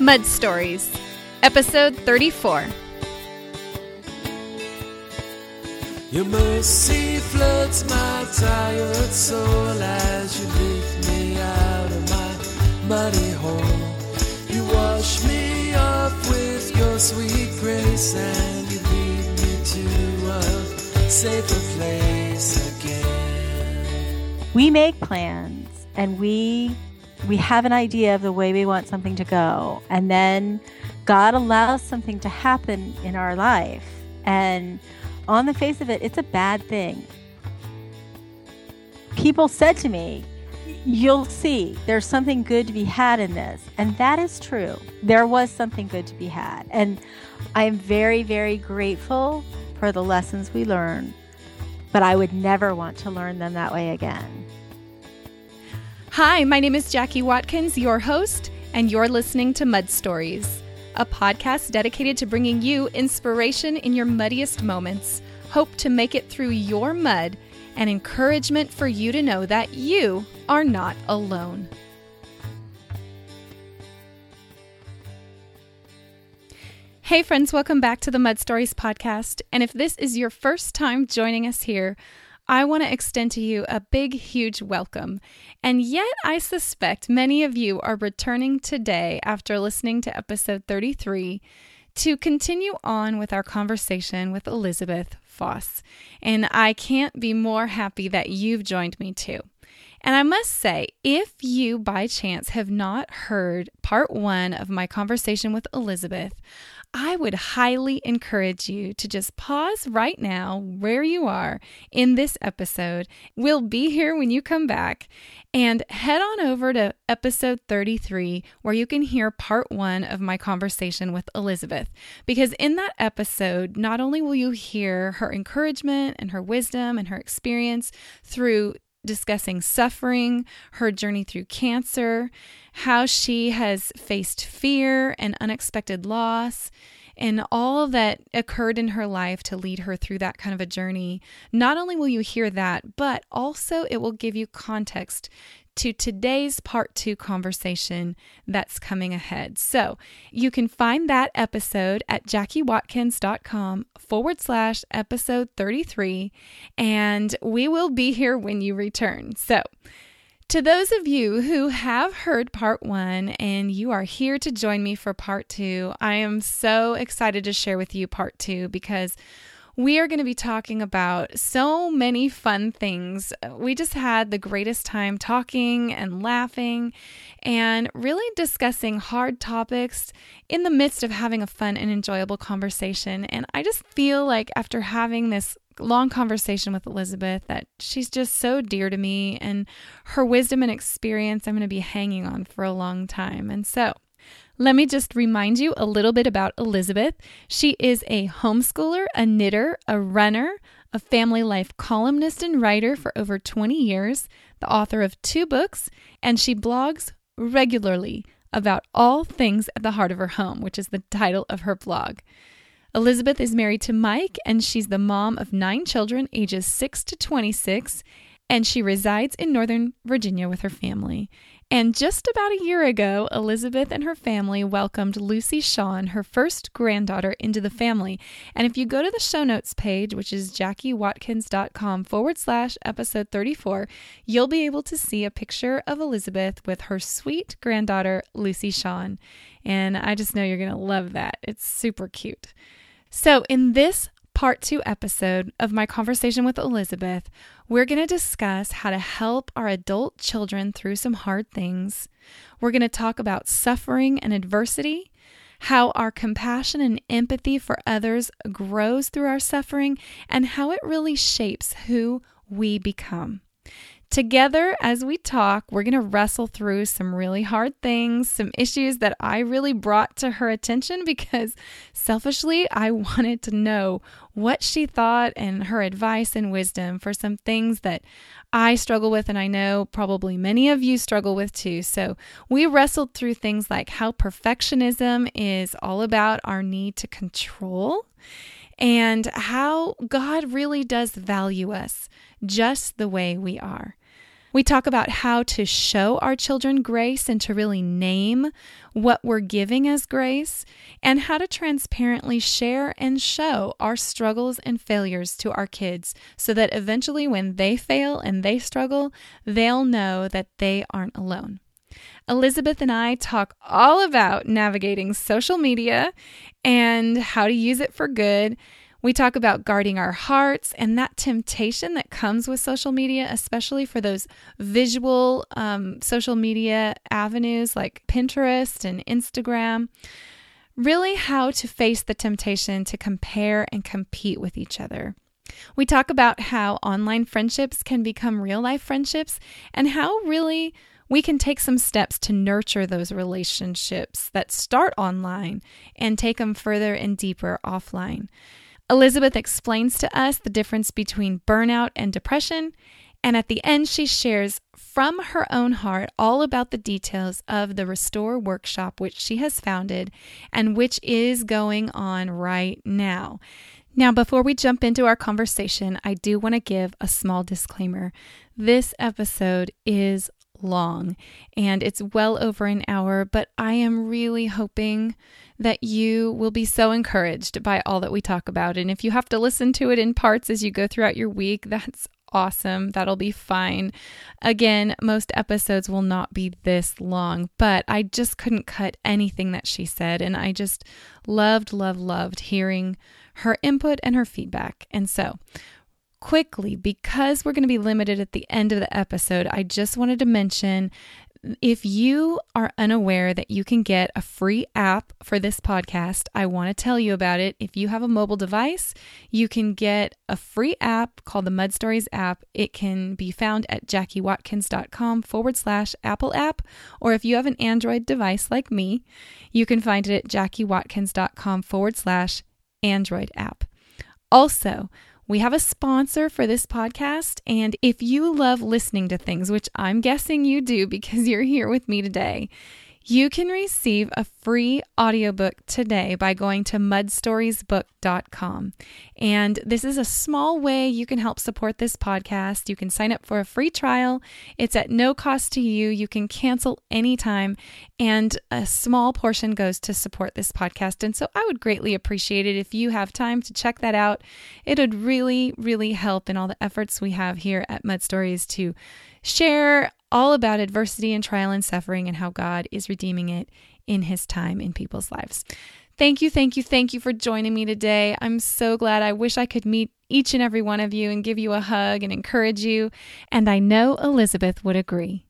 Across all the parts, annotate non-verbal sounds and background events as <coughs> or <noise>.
Mud Stories, Episode 34. Your mercy floods my tired soul as you lift me out of my muddy hole. You wash me off with your sweet grace and you lead me to a safer place again. we make plans and we we have an idea of the way we want something to go. And then god allows something to happen in our life. And on the face of it it's a bad thing. People said to me you'll see there's something good to be had in this. And that is true. There was something good to be had. And i am very very grateful for the lessons we learned but i would never want to learn them that way again Hi, my name is Jackie Watkins, your host, and you're listening to Mud Stories, a podcast dedicated to bringing you inspiration in your muddiest moments, hope to make it through your mud, and encouragement for you to know that you are not alone. Hey, friends, welcome back to the Mud Stories podcast. And if this is your first time joining us here, I want to extend to you a big, huge welcome. And yet, I suspect many of you are returning today after listening to episode 33 to continue on with our conversation with Elizabeth Foss. And I can't be more happy that you've joined me too. And I must say, if you by chance have not heard part one of my conversation with Elizabeth, I would highly encourage you to just pause right now where you are in this episode. We'll be here when you come back and head on over to episode 33 where you can hear part one of my conversation with Elizabeth. Because in that episode, not only will you hear her encouragement and her wisdom and her experience through discussing suffering, her journey through cancer, how she has faced fear and unexpected loss, and all that occurred in her life to lead her through that kind of a journey. Not only will you hear that, but also it will give you context to today's part two conversation that's coming ahead. So you can find that episode at jackiewatkins.com forward slash episode 33, and we will be here when you return. So, to those of you who have heard part one and you are here to join me for part two, I am so excited to share with you part two because we are going to be talking about so many fun things. We just had the greatest time talking and laughing and really discussing hard topics in the midst of having a fun and enjoyable conversation. And I just feel like after having this long conversation with Elizabeth that she's just so dear to me and her wisdom and experience I'm going to be hanging on for a long time. And so, let me just remind you a little bit about Elizabeth. She is a homeschooler, a knitter, a runner, a family life columnist and writer for over 20 years, the author of two books, and she blogs regularly about all things at the heart of her home, which is the title of her blog. Elizabeth is married to Mike, and she's the mom of nine children, ages 6 to 26, and she resides in Northern Virginia with her family. And just about a year ago, Elizabeth and her family welcomed Lucy Shawn, her first granddaughter, into the family. And if you go to the show notes page, which is jackiewatkins.com forward slash episode 34, you'll be able to see a picture of Elizabeth with her sweet granddaughter, Lucy Shawn. And I just know you're going to love that. It's super cute. So, in this part two episode of my conversation with Elizabeth, we're going to discuss how to help our adult children through some hard things. We're going to talk about suffering and adversity, how our compassion and empathy for others grows through our suffering, and how it really shapes who we become. Together, as we talk, we're going to wrestle through some really hard things, some issues that I really brought to her attention <laughs> because selfishly, I wanted to know what she thought and her advice and wisdom for some things that I struggle with, and I know probably many of you struggle with too. So, we wrestled through things like how perfectionism is all about our need to control and how God really does value us just the way we are. We talk about how to show our children grace and to really name what we're giving as grace, and how to transparently share and show our struggles and failures to our kids so that eventually, when they fail and they struggle, they'll know that they aren't alone. Elizabeth and I talk all about navigating social media and how to use it for good we talk about guarding our hearts and that temptation that comes with social media, especially for those visual um, social media avenues like Pinterest and Instagram. Really, how to face the temptation to compare and compete with each other. We talk about how online friendships can become real life friendships and how really we can take some steps to nurture those relationships that start online and take them further and deeper offline. Elizabeth explains to us the difference between burnout and depression. And at the end, she shares from her own heart all about the details of the Restore workshop, which she has founded and which is going on right now. Now, before we jump into our conversation, I do want to give a small disclaimer. This episode is long and it's well over an hour, but I am really hoping that you will be so encouraged by all that we talk about. And if you have to listen to it in parts as you go throughout your week, that's awesome. That'll be fine. Again, most episodes will not be this long, but I just couldn't cut anything that she said. And I just loved, loved, loved hearing her input and her feedback. And so, quickly, because we're going to be limited at the end of the episode, I just wanted to mention if you are unaware that you can get a free app for this podcast, I want to tell you about it. If you have a mobile device, you can get a free app called the Mud Stories app. It can be found at jackiewatkins.com forward slash Apple app. Or if you have an Android device like me, you can find it at jackiewatkins.com forward slash Android app. Also, we have a sponsor for this podcast, and if you love listening to things, which I'm guessing you do because you're here with me today, you can receive a free audiobook today by going to mudstoriesbook.com. And this is a small way you can help support this podcast. You can sign up for a free trial. It's at no cost to you. You can cancel anytime, and a small portion goes to support this podcast. And so I would greatly appreciate it if you have time to check that out. It would really, really help in all the efforts we have here at Mud Stories to share all about adversity and trial and suffering and how God is redeeming it in His time in people's lives. Thank you, thank you, thank you for joining me today. I'm so glad. I wish I could meet each and every one of you and give you a hug and encourage you. And I know Elizabeth would agree.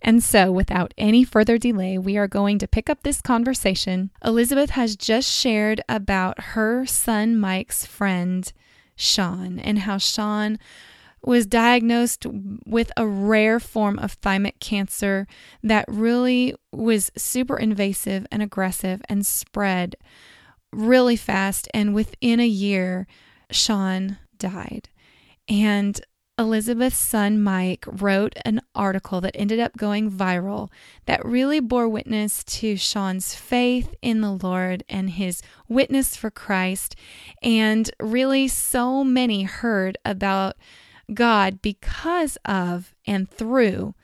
And so, without any further delay, we are going to pick up this conversation. Elizabeth has just shared about her son Mike's friend, Sean, and how Sean was diagnosed with a rare form of thymic cancer that really was super invasive and aggressive and spread really fast. And within a year, Sean died. And Elizabeth's son Mike wrote an article that ended up going viral that really bore witness to Sean's faith in the Lord and his witness for Christ. And really, so many heard about God because of and through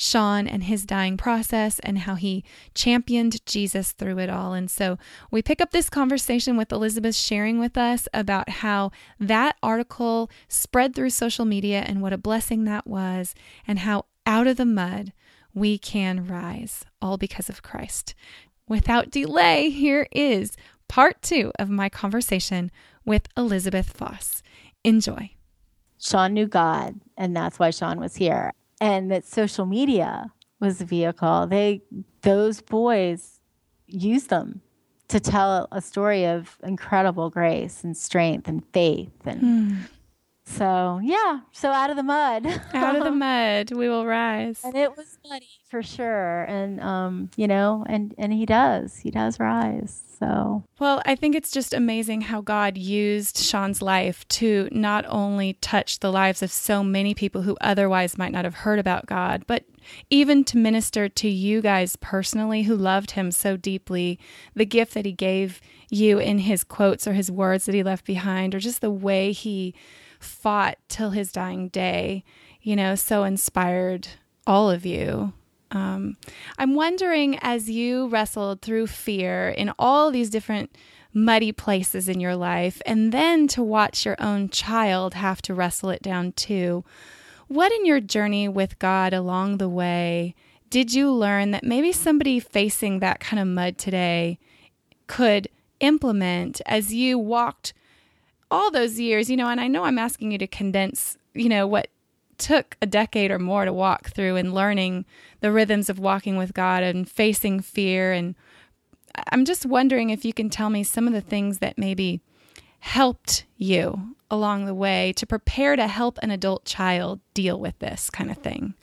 Sean and his dying process and how he championed Jesus through it all. And so we pick up this conversation with Elizabeth sharing with us about how that article spread through social media and what a blessing that was, and how out of the mud we can rise, all because of Christ. Without delay, here is part two of my conversation with Elizabeth Foss. Enjoy. Sean knew God, and that's why Sean was here. And that social media was the vehicle. They those boys used them to tell a story of incredible grace and strength and faith and mm. So yeah so out of the mud. Out of the <laughs> mud we will rise. And it was muddy for sure. And um you know and and he does. He does rise so, well, I think it's just amazing how God used Sean's life to not only touch the lives of so many people who otherwise might not have heard about God, but even to minister to you guys personally who loved him so deeply. The gift that he gave you in his quotes or his words that he left behind, or just the way he fought till his dying day you know, so inspired all of you. Um, I'm wondering as you wrestled through fear in all these different muddy places in your life, and then to watch your own child have to wrestle it down too, what in your journey with God along the way did you learn that maybe somebody facing that kind of mud today could implement as you walked all those years? You know, and I know I'm asking you to condense, you know, what took a decade or more to walk through and learning the rhythms of walking with God and facing fear. And I'm just wondering if you can tell me some of the things that maybe helped you along the way to prepare to help an adult child deal with this kind of thing.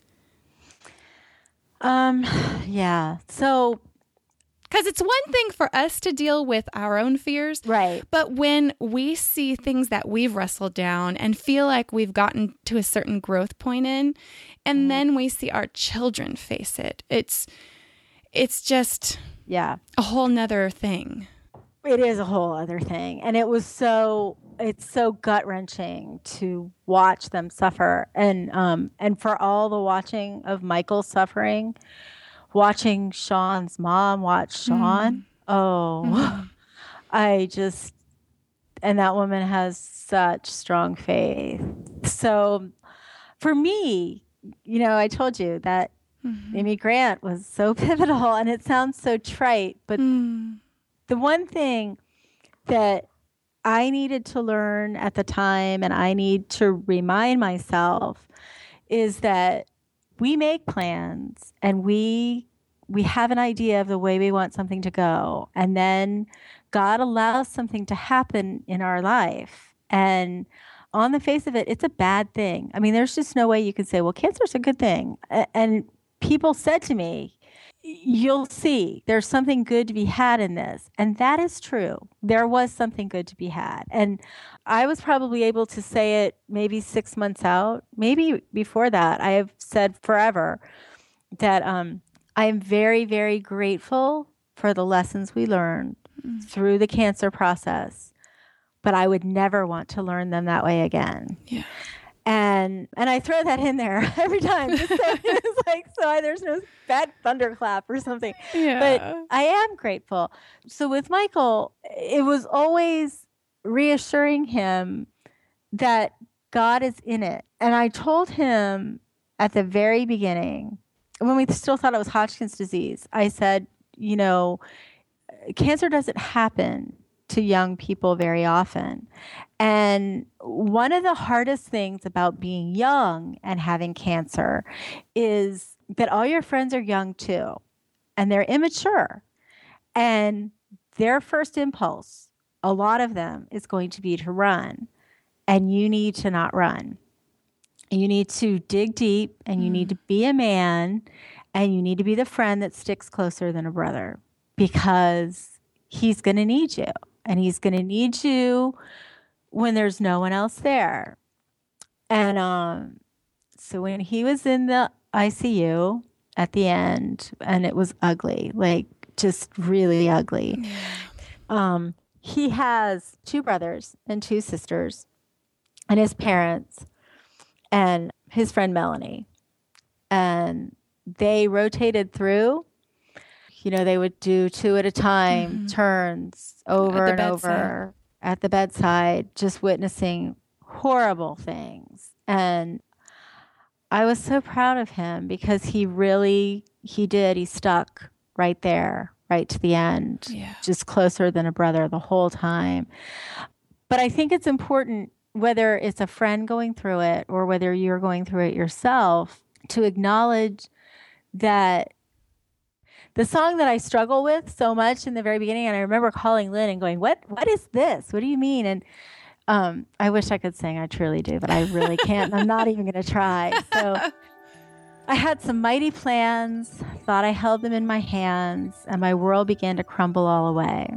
Um, <sighs> yeah. So, because it's one thing for us to deal with our own fears. Right. But when we see things that we've wrestled down and feel like we've gotten to a certain growth point in, and mm. then we see our children face it, it's it's just yeah a whole nother thing. It is a whole other thing. And it was so it's so gut wrenching to watch them suffer, and um, and for all the watching of Michael suffering, watching Sean's mom watch Sean. Mm. Oh, mm. <laughs> I just and that woman has such strong faith. So for me, you know, I told you that mm-hmm. Amy Grant was so <laughs> pivotal, and it sounds so trite, but mm. the one thing that I needed to learn at the time, and I need to remind myself, is that we make plans and we we have an idea of the way we want something to go, and then God allows something to happen in our life, and on the face of it, it's a bad thing. I mean, there's just no way you could say, well, cancer's a good thing. And people said to me, you'll see there's something good to be had in this. And that is true. There was something good to be had. And I was probably able to say it maybe six months out, maybe before that. I have said forever that um, I am very, very grateful for the lessons we learned mm-hmm. through the cancer process, but I would never want to learn them that way again. Yeah and and I throw that in there <laughs> every time. so <laughs> it's like so I, there's no bad thunderclap or something. Yeah. But I am grateful. So with Michael, it was always reassuring him that God is in it. And I told him at the very beginning, when we still thought it was Hodgkin's disease, I said, you know, cancer doesn't happen to young people very often. And one of the hardest things about being young and having cancer is that all your friends are young too, and they're immature. And their first impulse, a lot of them, is going to be to run. And you need to not run. You need to dig deep and you mm. need to be a man and you need to be the friend that sticks closer than a brother because he's going to need you and he's going to need you when there's no one else there. And um, so when he was in the ICU at the end, and it was ugly, like just really ugly. Um, he has two brothers and two sisters, and his parents, and his friend Melanie. And they rotated through you know, they would do two at a time, mm-hmm. turns over and over at the bedside, just witnessing horrible things. And I was so proud of him because he really, he did, he stuck right there, right to the end, yeah. just closer than a brother the whole time. But I think it's important, whether it's a friend going through it or whether you're going through it yourself, to acknowledge that the song that I struggle with so much in the very beginning, and I remember calling Lynn and going, "What? What is this? What do you mean?" And um, I wish I could sing. I truly do, but I really can't. I'm not even going to try. So <laughs> I had some mighty plans. Thought I held them in my hands, and my world began to crumble all away.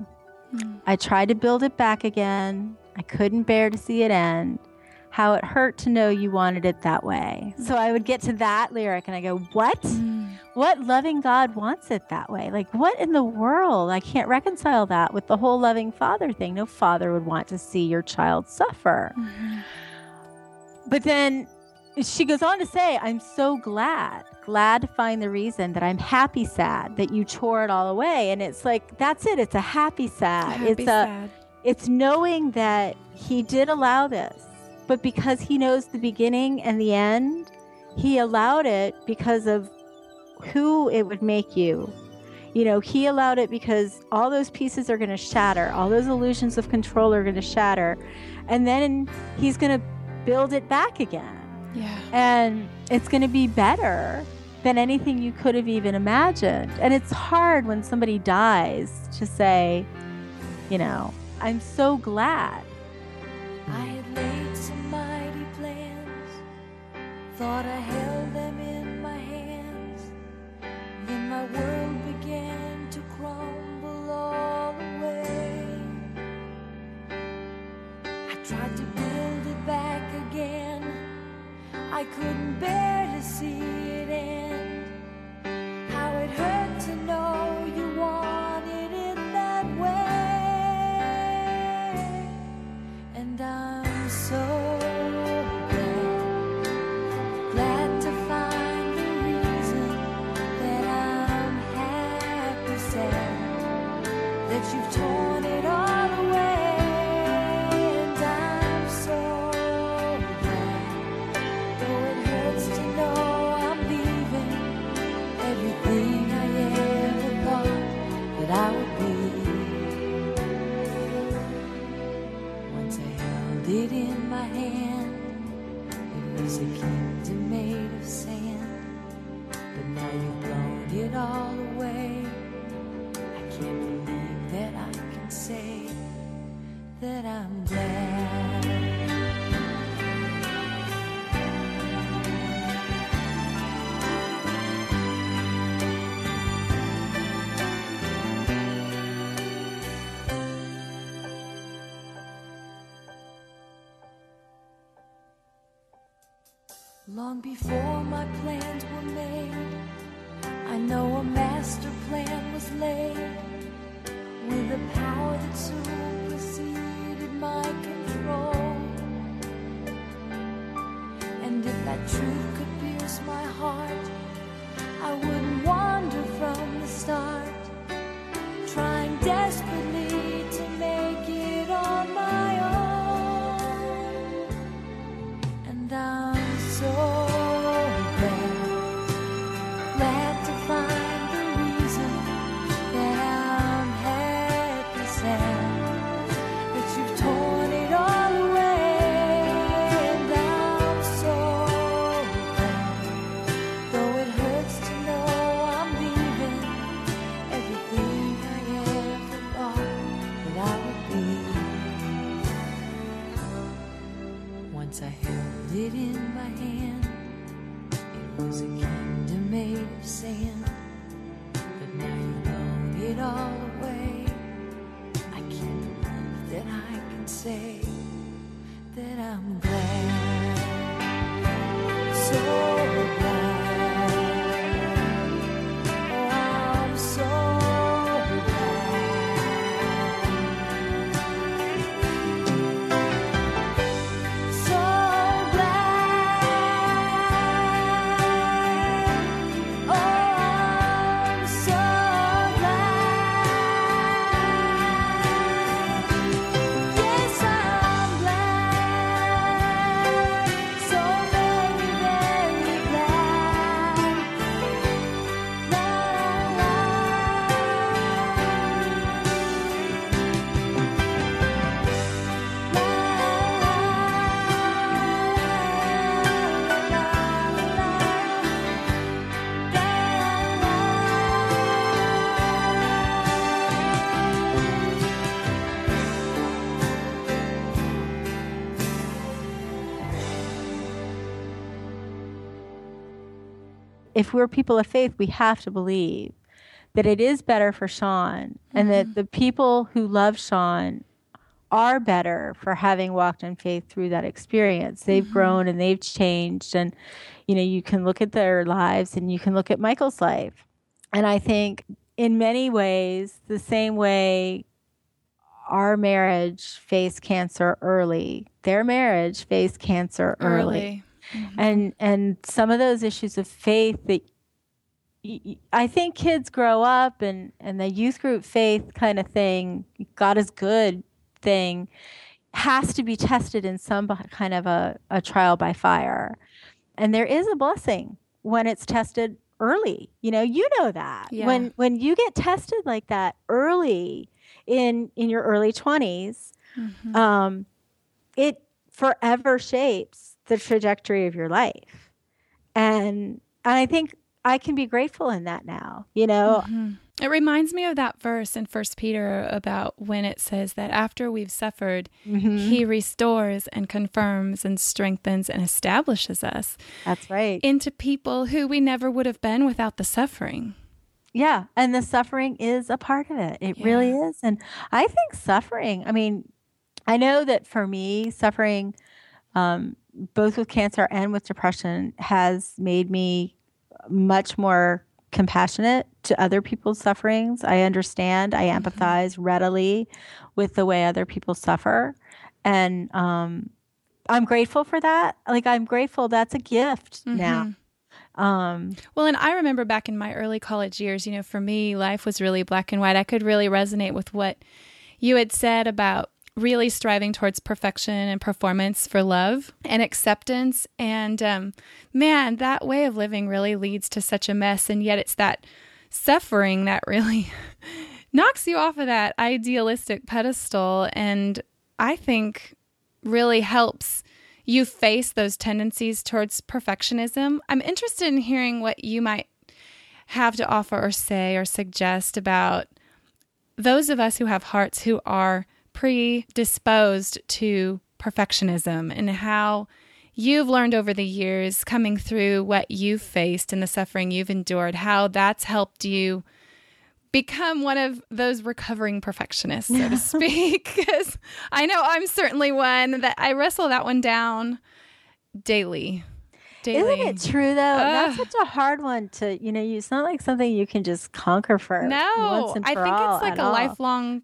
Mm. I tried to build it back again. I couldn't bear to see it end how it hurt to know you wanted it that way. So I would get to that lyric and I go, What? Mm. What loving God wants it that way? Like, what in the world? I can't reconcile that with the whole loving father thing. No father would want to see your child suffer. Mm-hmm. But then she goes on to say, I'm so glad, glad to find the reason that I'm happy sad that you tore it all away. And it's like, that's it. It's a happy sad. Happy it's a, sad. it's knowing that he did allow this, but because he knows the beginning and the end, he allowed it because of who it would make you. You know, he allowed it because all those pieces are going to shatter, all those illusions of control are going to shatter, and then he's going to build it back again. Yeah. And it's going to be better than anything you could have even imagined. And it's hard when somebody dies to say, you know, I'm so glad. I had laid some mighty plans, thought I held them in my hands. Then my world began to crumble all away. I tried to I couldn't bear to see it end. How it hurt to know you wanted it that way. And I'm so So if we're people of faith, we have to believe that it is better for Sean and that mm-hmm. the people who love Sean are better for having walked in faith through that experience. They've mm-hmm. grown and they've changed. And, you know, you can look at their lives and you can look at Michael's life. And I think in many ways, the same way our marriage faced cancer early, their marriage faced cancer early. Early. And and some of those issues of faith that I think kids grow up and and the youth group faith kind of thing, God is good thing, has to be tested in some kind of a, a trial by fire, and there is a blessing when it's tested early. You know, you know that Yeah. when when you get tested like that early in in your early 20s Mhm. um, it forever shapes the trajectory of your life. And, and I think I can be grateful in that now, you know? Mhm. It reminds me of that verse in First Peter about when it says that after we've suffered, Mhm. he restores and confirms and strengthens and establishes us That's right. into people who we never would have been without the suffering. Yeah. And the suffering is a part of it. It really is. And I think suffering, I mean, I know that for me, suffering, um, both with cancer and with depression, has made me much more compassionate to other people's sufferings. I understand, I empathize readily with the way other people suffer. And um, I'm grateful for that. Like, I'm grateful that's a gift now. Um, Well, and I remember back in my early college years, you know, for me, life was really black and white. I could really resonate with what you had said about really striving towards perfection and performance for love and acceptance. And um, man, that way of living really leads to such a mess. And yet it's that suffering that really <laughs> knocks you off of that idealistic pedestal. And I think really helps you face those tendencies towards perfectionism. I'm interested in hearing what you might have to offer or say or suggest about those of us who have hearts who are predisposed to perfectionism and how you've learned over the years coming through what you've faced and the suffering you've endured, how that's helped you become one of those recovering perfectionists, so to <laughs> speak. Because I know I'm certainly one that I wrestle that one down daily. Daily. Isn't it true though? That's such a hard one to, you know, it's not like something you can just conquer for No, once and I think all it's like a all. lifelong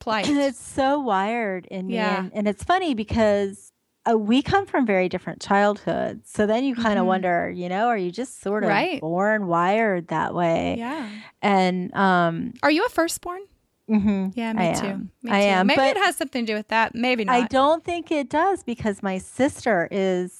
plight. And it's so wired in me. Yeah. And, and it's funny because uh, we come from very different childhoods. So then you kind of Mhm. wonder, you know, are you just sort of Right. born wired that way? yeah. And, um, Are you a firstborn? Mm-hmm. Yeah, me I too. am. Me I too. am, Maybe it has something to do with that. Maybe not. I don't think it does because my sister is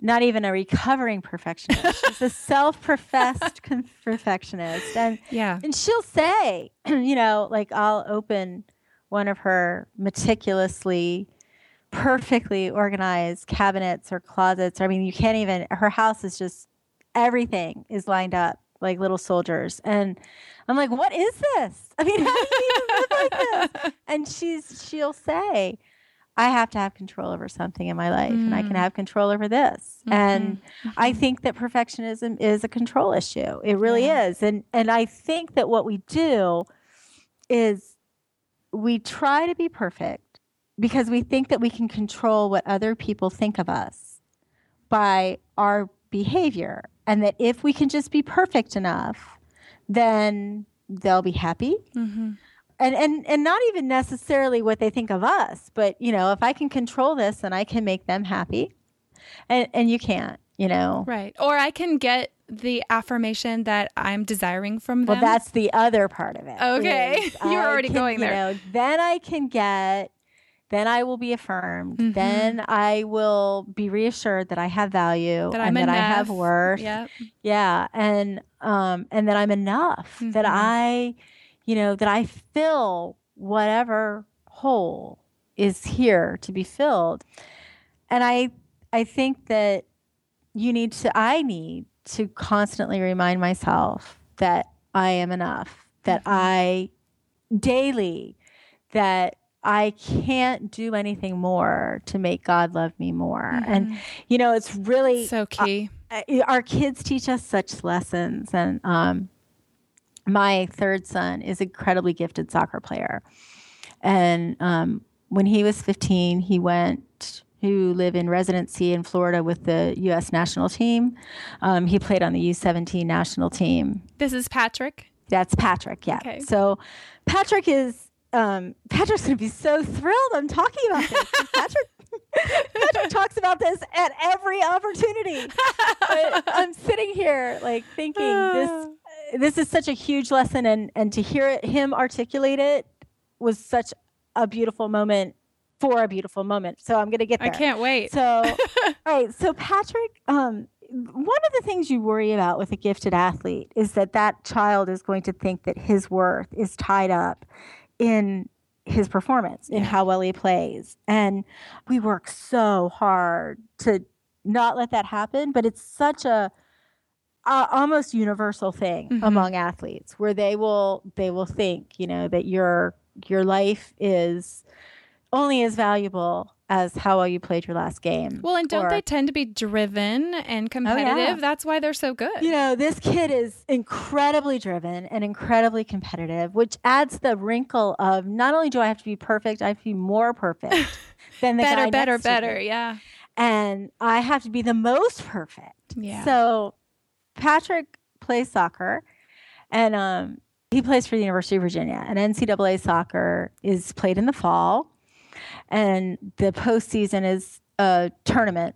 not even a recovering perfectionist. <laughs> She's a self-professed <laughs> con- perfectionist, and Yeah. and she'll say, <clears throat> you know, like I'll open one of her meticulously, perfectly organized cabinets or closets. I mean, you can't even. Her house is just everything is lined up like little soldiers, and I'm like, what is this? I mean, how do you even live like this? <laughs> And she's she'll say, I have to have control over something in my life, and I can Mm. have control over this. And I think that perfectionism is a control issue. It really Yeah. is. And and I think that what we do is we try to be perfect because we think that we can control what other people think of us by our behavior and that if we can just be perfect enough then they'll be happy hmm and and and not even necessarily what they think of us but you know if i can control this then i can make them happy and and you can't you know Right. Or I can get the affirmation that I'm desiring from them. well that's the other part of it Okay. <laughs> You're I already can, going you there. know, then i can get then i will be affirmed Mhm. then i will be reassured that i have value that and that enough. i have worth Yep. yeah and um and that i'm enough that Mhm. i you know that i fill whatever hole is here to be filled and i i think that you need to i need to constantly remind myself that i am enough that Mhm. i daily that i can't do anything more to make god love me more and Mhm. you know it's really so key. uh, our kids teach us such lessons and um, my third son is incredibly gifted soccer player and um, when he was 15 he went to live in residency in florida with the u.s national team um, he played on the u17 national team this is Patrick. that's patrick yeah Okay. so patrick is um, patrick's going to be so thrilled i'm talking about this. <laughs> patrick Patrick talks about this at every opportunity. But I'm sitting here like thinking this <sighs> this is such a huge lesson and and to hear it, him articulate it was such a beautiful moment for a beautiful moment. So I'm going to get There. I can't wait. So, <laughs> all right. So, Patrick, um, one of the things you worry about with a gifted athlete is that that child is going to think that his worth is tied up in his performance, in how well he plays. And we work so hard to not let that happen, but it's such a, a almost universal thing Mhm. among athletes where they will they will think, you know, that your your life is only as valuable as how well you played your last game. well, and don't Or- they tend to be driven and competitive? That's why they're so good. you know, this kid is incredibly driven and incredibly competitive, which adds the wrinkle of not only do I have to be perfect, I have to be more perfect <laughs> than the better, guy better, better. Yeah. And I have to be the most perfect. Yeah. So Patrick plays soccer and um, he plays for the University of Virginia. And NCAA soccer is played in the fall. And the postseason is a tournament.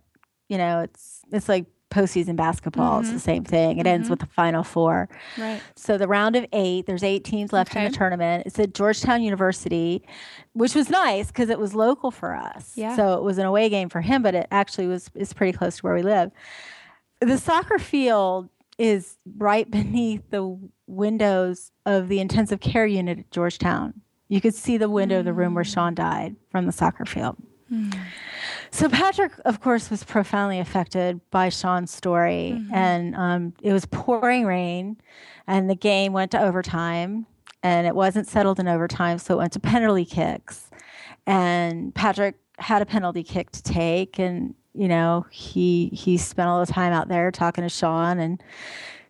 You know, it's it's like postseason basketball. It's Mhm. the same thing. It ends Mhm. with the final four. Right. So the round of eight, there's eight teams left in the tournament. It's at Georgetown University, which was nice because it was local for us. Yeah. So it was an away game for him, but it actually was is pretty close to where we live. The soccer field is right beneath the windows of the intensive care unit at Georgetown. You could see the window of the room where Sean died from the soccer field. So Patrick, of course, was profoundly affected by Sean's story, and um, it was pouring rain, and the game went to overtime, and it wasn't settled in overtime, so it went to penalty kicks, and Patrick had a penalty kick to take, and you know he he spent all the time out there talking to Sean and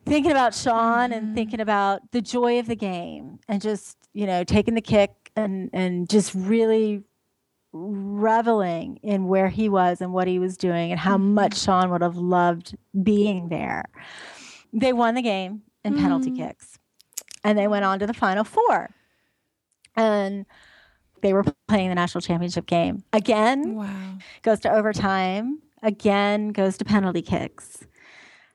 thinking about Sean and mm-hmm. thinking about the joy of the game, and just you know taking the kick and and just really reveling in where he was and what he was doing and how mm-hmm. much Sean would have loved being there. They won the game in penalty mm-hmm. kicks and they went on to the final four. And they were playing the national championship game. Again, Wow. goes to overtime, again goes to penalty kicks.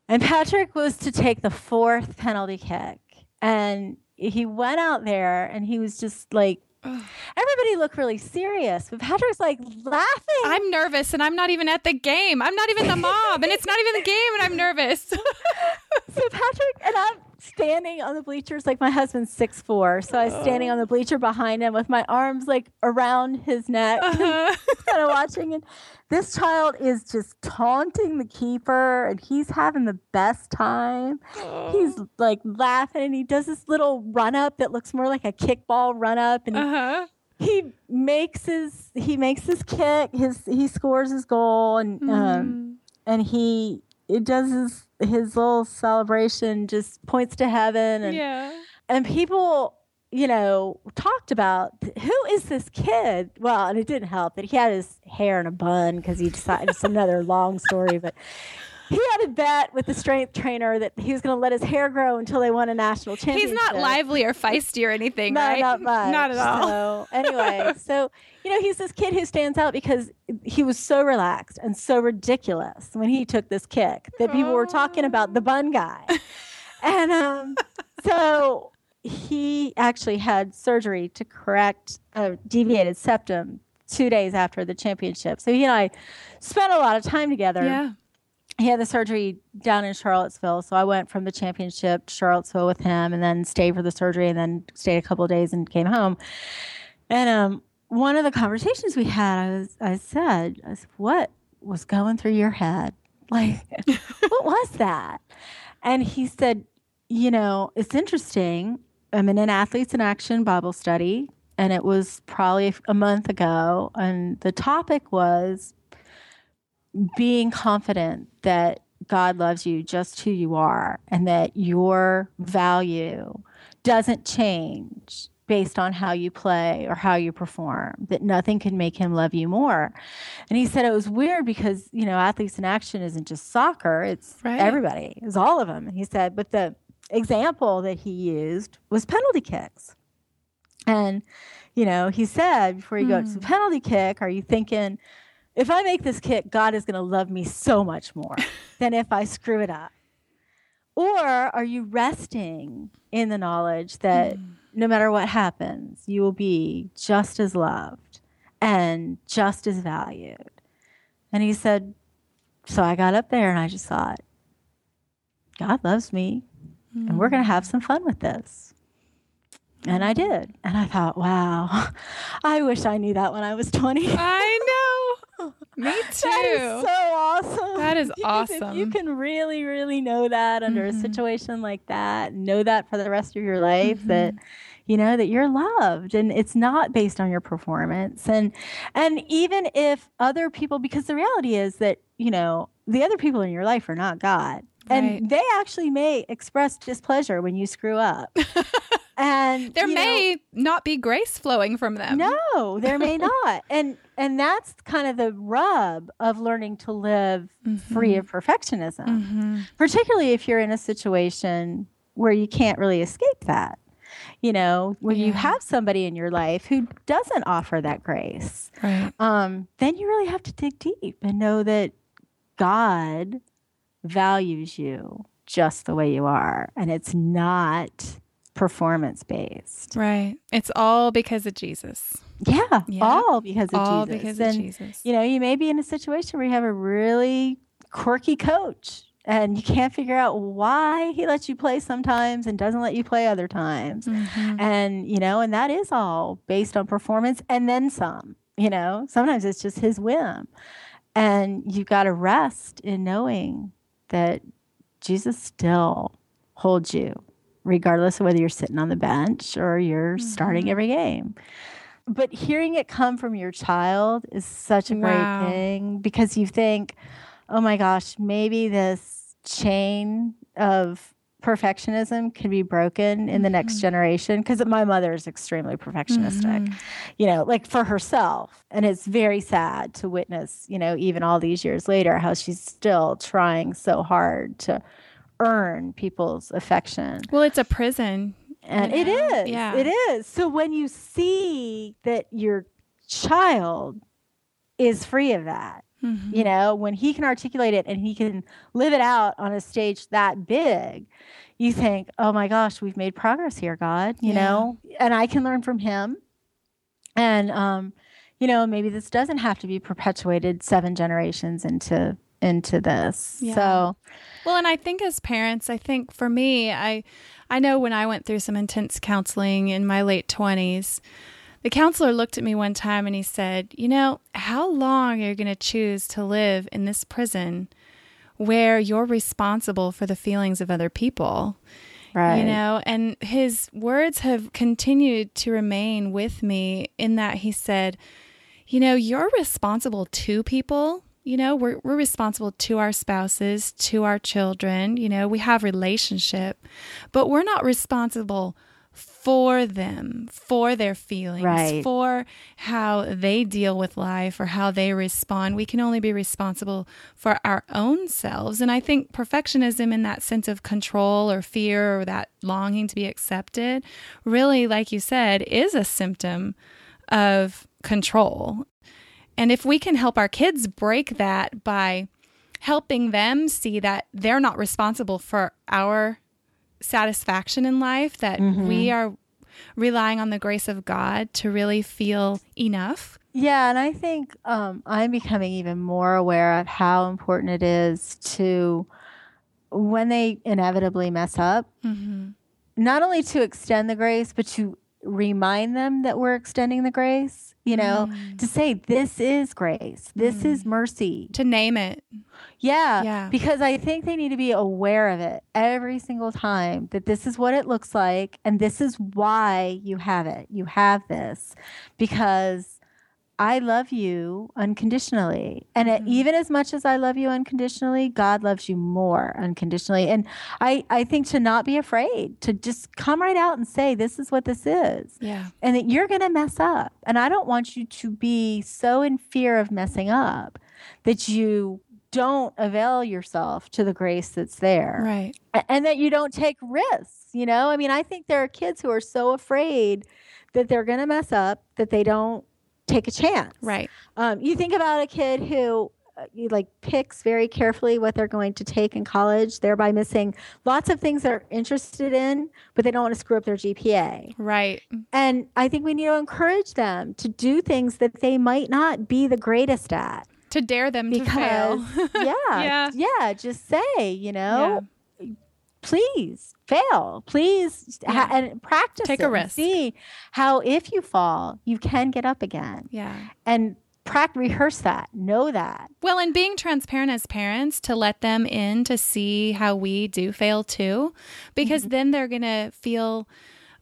And Patrick was to take the fourth penalty kick. And he went out there and he was just like, everybody looked really serious, but Patrick's like laughing. I'm nervous and I'm not even at the game. I'm not even the mob and it's not even the game and I'm nervous. <laughs> so Patrick and I'm standing on the bleachers like my husband's six four, so I was standing on the bleacher behind him with my arms like around his neck, <laughs> Uh-huh. kind of watching. And this child is just taunting the keeper, and he's having the best time. He's like laughing, and he does this little run up that looks more like a kickball run up, and he uh-huh. he makes his he makes his kick his he scores his goal and Mm-hmm. um and he it does his his little celebration just points to heaven and Yeah. and people you know talked about who is this kid well and it didn't help that he had his hair in a bun because he decided it's another long story but he had a bet with the strength trainer that he was going to let his hair grow until they won a national championship. He's not lively or feisty or anything, no, right? not <laughs> much. Not at all. So anyway, <laughs> so you know, he's this kid who stands out because he was so relaxed and so ridiculous when he took this kick that people were talking about the bun guy. <laughs> And um, so he actually had surgery to correct a deviated septum two days after the championship. So he and I spent a lot of time together Yeah. He had the surgery down in Charlottesville. So I went from the championship to Charlottesville with him and then stayed for the surgery and then stayed a couple days and came home. And um, one of the conversations we had, I was I said, I said, what was going through your head? <laughs> Like, what was that? And he said, you know, it's interesting. I'm in an Athletes in Action Bible study, and it was probably a month ago. And the topic was being confident that God loves you just who you are and that your value doesn't change based on how you play or how you perform, that nothing can make him love you more. And he said it was weird because, you know, athletes in action isn't just soccer, it's Right. everybody, it's all of them. And he said, but the example that he used was penalty kicks. And, you know, he said before you go to hmm. the penalty kick, are you thinking, if I make this kick, God is going to love me so much more <laughs> than if I screw it up. Or are you resting in the knowledge that mm. no matter what happens, you will be just as loved and just as valued? And he said, So I got up there and I just thought, God loves me and we're going to mm. have some fun with this. And I mm. did. And I thought, wow, <laughs> I wish I knew that when I was 20. I know. <laughs> Me too. <laughs> That is so awesome. That is <laughs> Because if you can really, really know that under a Mhm. situation like that, know that for the rest of your life, Mhm. that you know that you're loved and it's not based on your performance. And and even if other people because the reality is that, you know, the other people in your life are not God. And they actually may express displeasure when you screw up. <laughs> and there you know, may not be grace flowing from them. no, there may <laughs> not. And and that's kind of the rub of learning to live free of perfectionism, hmm particularly if you're in a situation where you can't really escape that. You know, when you have somebody in your life who doesn't offer that grace, Right. um, then you really have to dig deep and know that God values you just the way you are, and it's not performance based. Right. It's all because of Jesus. Yeah, Yeah. all because of all Jesus. because and, of Jesus. You know, you may be in a situation where you have a really quirky coach and you can't figure out why he lets you play sometimes and doesn't let you play other times. Mhm. And, you know, and that is all based on performance and then some. You know, sometimes it's just his whim. And you've got to rest in knowing that Jesus still holds you, regardless of whether you're sitting on the bench or you're starting mm-hmm. every game. But hearing it come from your child is such a great thing because you think, oh my gosh, maybe this chain of perfectionism can be broken in the next mm-hmm. generation. Because my mother is extremely perfectionistic mm-hmm. you know like for herself. And it's very sad to witness you know even all these years later how she's still trying so hard to earn people's affection Well, it's a prison. and You it know? is Yeah. it is so when you see that your child is free of that Mhm. you know when he can articulate it and he can live it out on a stage that big you think oh my gosh we've made progress here god you Yeah. know and i can learn from him and um you know maybe this doesn't have to be perpetuated seven generations into into this Yeah. so Well, and I think as parents, I think for me, I I know when I went through some intense counseling in my late 20s, the counselor looked at me one time and he said, "You know, how long are you going to choose to live in this prison where you're responsible for the feelings of other people?" right You know, and his words have continued to remain with me in that he said, you know, you're responsible to people. You know, we're, we're responsible to our spouses, to our children. You know, we have relationship, but we're not responsible for them, for their feelings, Right. for how they deal with life or how they respond. We can only be responsible for our own selves. And I think perfectionism in that sense of control or fear or that longing to be accepted really, like you said, is a symptom of control. And if we can help our kids break that by helping them see that they're not responsible for our satisfaction in life, that we are relying on the grace of God to really feel enough. Yeah, and I think um, I'm becoming even more aware of how important it is to, when they inevitably mess up, Mm-hmm. not only to extend the grace, but to remind them that we're extending the grace, you know, to mm. say, this is grace, this mm. is mercy. To name it. Yeah, Yeah. Because I think they need to be aware of it every single time that this is what it looks like and this is why you have it. You have this because I love you unconditionally. And it, mm-hmm. even as much as I love you unconditionally, God loves you more unconditionally. And I, I think to not be afraid, to just come right out and say, this is what this is Yeah. and that you're going to mess up. And I don't want you to be so in fear of messing up that you don't avail yourself to the grace that's there Right. And that you don't take risks. You know, I mean, I think there are kids who are so afraid that they're going to mess up that they don't take a chance. Right. Um, you think about a kid who uh, you like picks very carefully what they're going to take in college, thereby missing lots of things they're interested in, but they don't want to screw up their GPA. Right. And I think we need to encourage them to do things that they might not be the greatest at. To dare them to Because, fail. <laughs> yeah, Yeah. yeah, just say, you know, Yeah. Please fail, please, ha- and practice. Take it a risk. See how if you fall, you can get up again, Yeah. and practice, rehearse that, know that. Well, and being transparent as parents to let them in to see how we do fail too, because Mm-hmm. then they're going to feel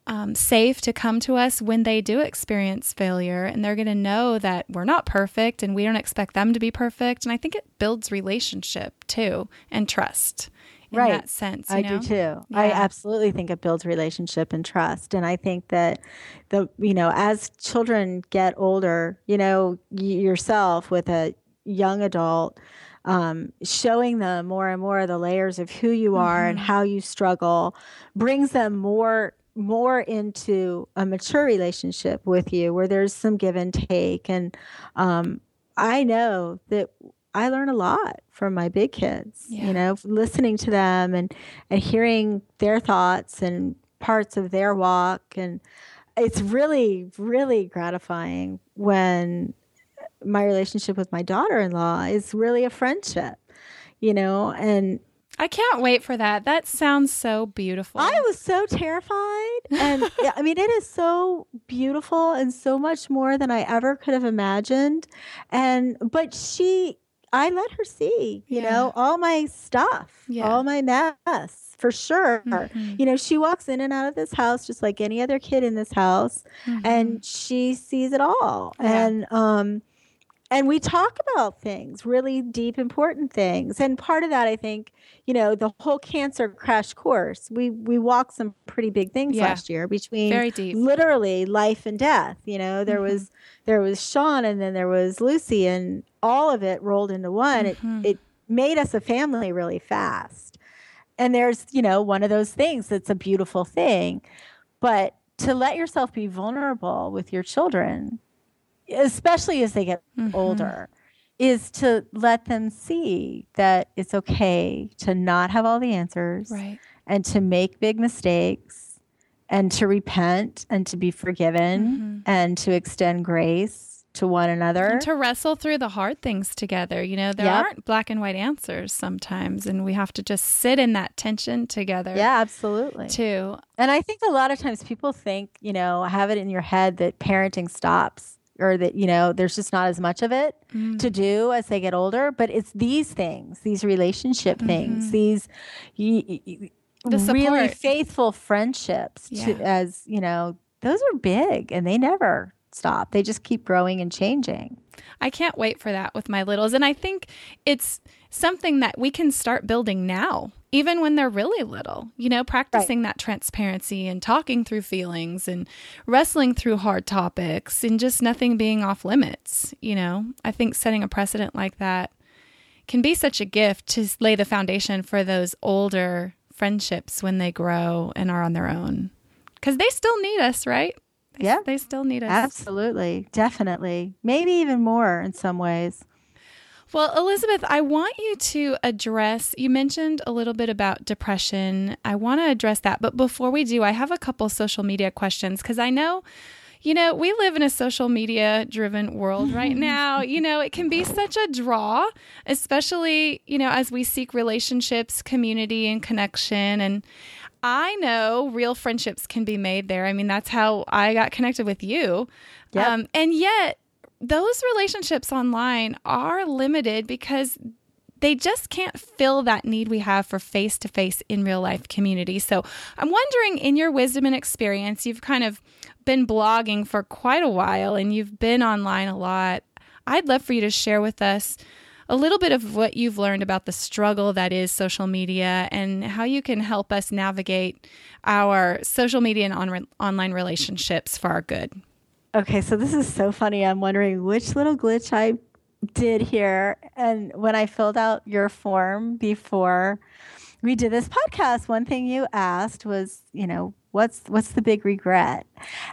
um, safe to come to us when they do experience failure. And they're going to know that we're not perfect and we don't expect them to be perfect. And I think it builds relationship too and trust Right. that sense. You I know? do too. I absolutely think it builds relationship and trust. And I think that the you know as children get older, you know yourself with a young adult, um, showing them more and more the layers of who you are and how you struggle, brings them more more into a mature relationship with you where there's some give and take and um, i know that i learn a lot from my big kids Yeah. you know listening to them and and hearing their thoughts and parts of their walk and it's really really gratifying when uh, my relationship with my daughter-in-law is really a friendship you know and I can't wait for that. That sounds so beautiful. I was so terrified. And <laughs> yeah, I mean, it is so beautiful and so much more than I ever could have imagined. And, but she, I let her see, you Yeah. know, all my stuff, Yeah. all my mess for sure. Mhm. You know, she walks in and out of this house just like any other kid in this house Mhm. and she sees it all. Yeah. And, um, and we talk about things, really deep, important things. And part of that, I think, you know, the whole cancer crash course, we we walked some pretty big things Yeah. last year between very deep. literally life and death. You know, there Mhm. was there was Sean and then there was Lucy and all of it rolled into one. Mhm. It it made us a family really fast. And there's, you know, one of those things that's a beautiful thing. But to let yourself be vulnerable with your children, especially as they get Mhm. older, is to let them see that it's okay to not have all the answers Right. and to make big mistakes and to repent and to be forgiven and to extend grace to one another. And to wrestle through the hard things together. You know, there Yep. aren't black and white answers sometimes, and we have to just sit in that tension together. yeah, absolutely. Too. And I think a lot of times people think, you know, have it in your head that parenting stops or that, you know, there's just not as much of it Mm. to do as they get older. But it's these things, these relationship things, Mhm. these y- y- The really faithful friendships, to, Yeah. as, you know, those are big and they never stop. They just keep growing and changing. I can't wait for that with my littles. And I think it's something that we can start building now, even when they're really little, you know, practicing that transparency and talking through feelings and wrestling through hard topics and just nothing being off limits. You know, I think setting a precedent like that can be such a gift to lay the foundation for those older friendships when they grow and are on their own. Because they still need us, right? They- Yeah. They still need us. Absolutely. Definitely. Maybe even more in some ways. Well, Elizabeth, I want you to address, you mentioned a little bit about depression. I want to address that. But before we do, I have a couple social media questions because I know, you know, we live in a social media driven world right now. You know, it can be such a draw, especially, you know, as we seek relationships, community, and connection. And I know real friendships can be made there. I mean, that's how I got connected with you. Yep. Um, and yet, those relationships online are limited because they just can't fill that need we have for face to face in real life community. So I'm wondering, in your wisdom and experience, you've kind of been blogging for quite a while and you've been online a lot. I'd love for you to share with us a little bit of what you've learned about the struggle that is social media and how you can help us navigate our social media and on- online relationships for our good. Okay, so this is so funny. I'm wondering which little glitch I did here. And when I filled out your form before we did this podcast, one thing you asked was, you know, what's what's the big regret?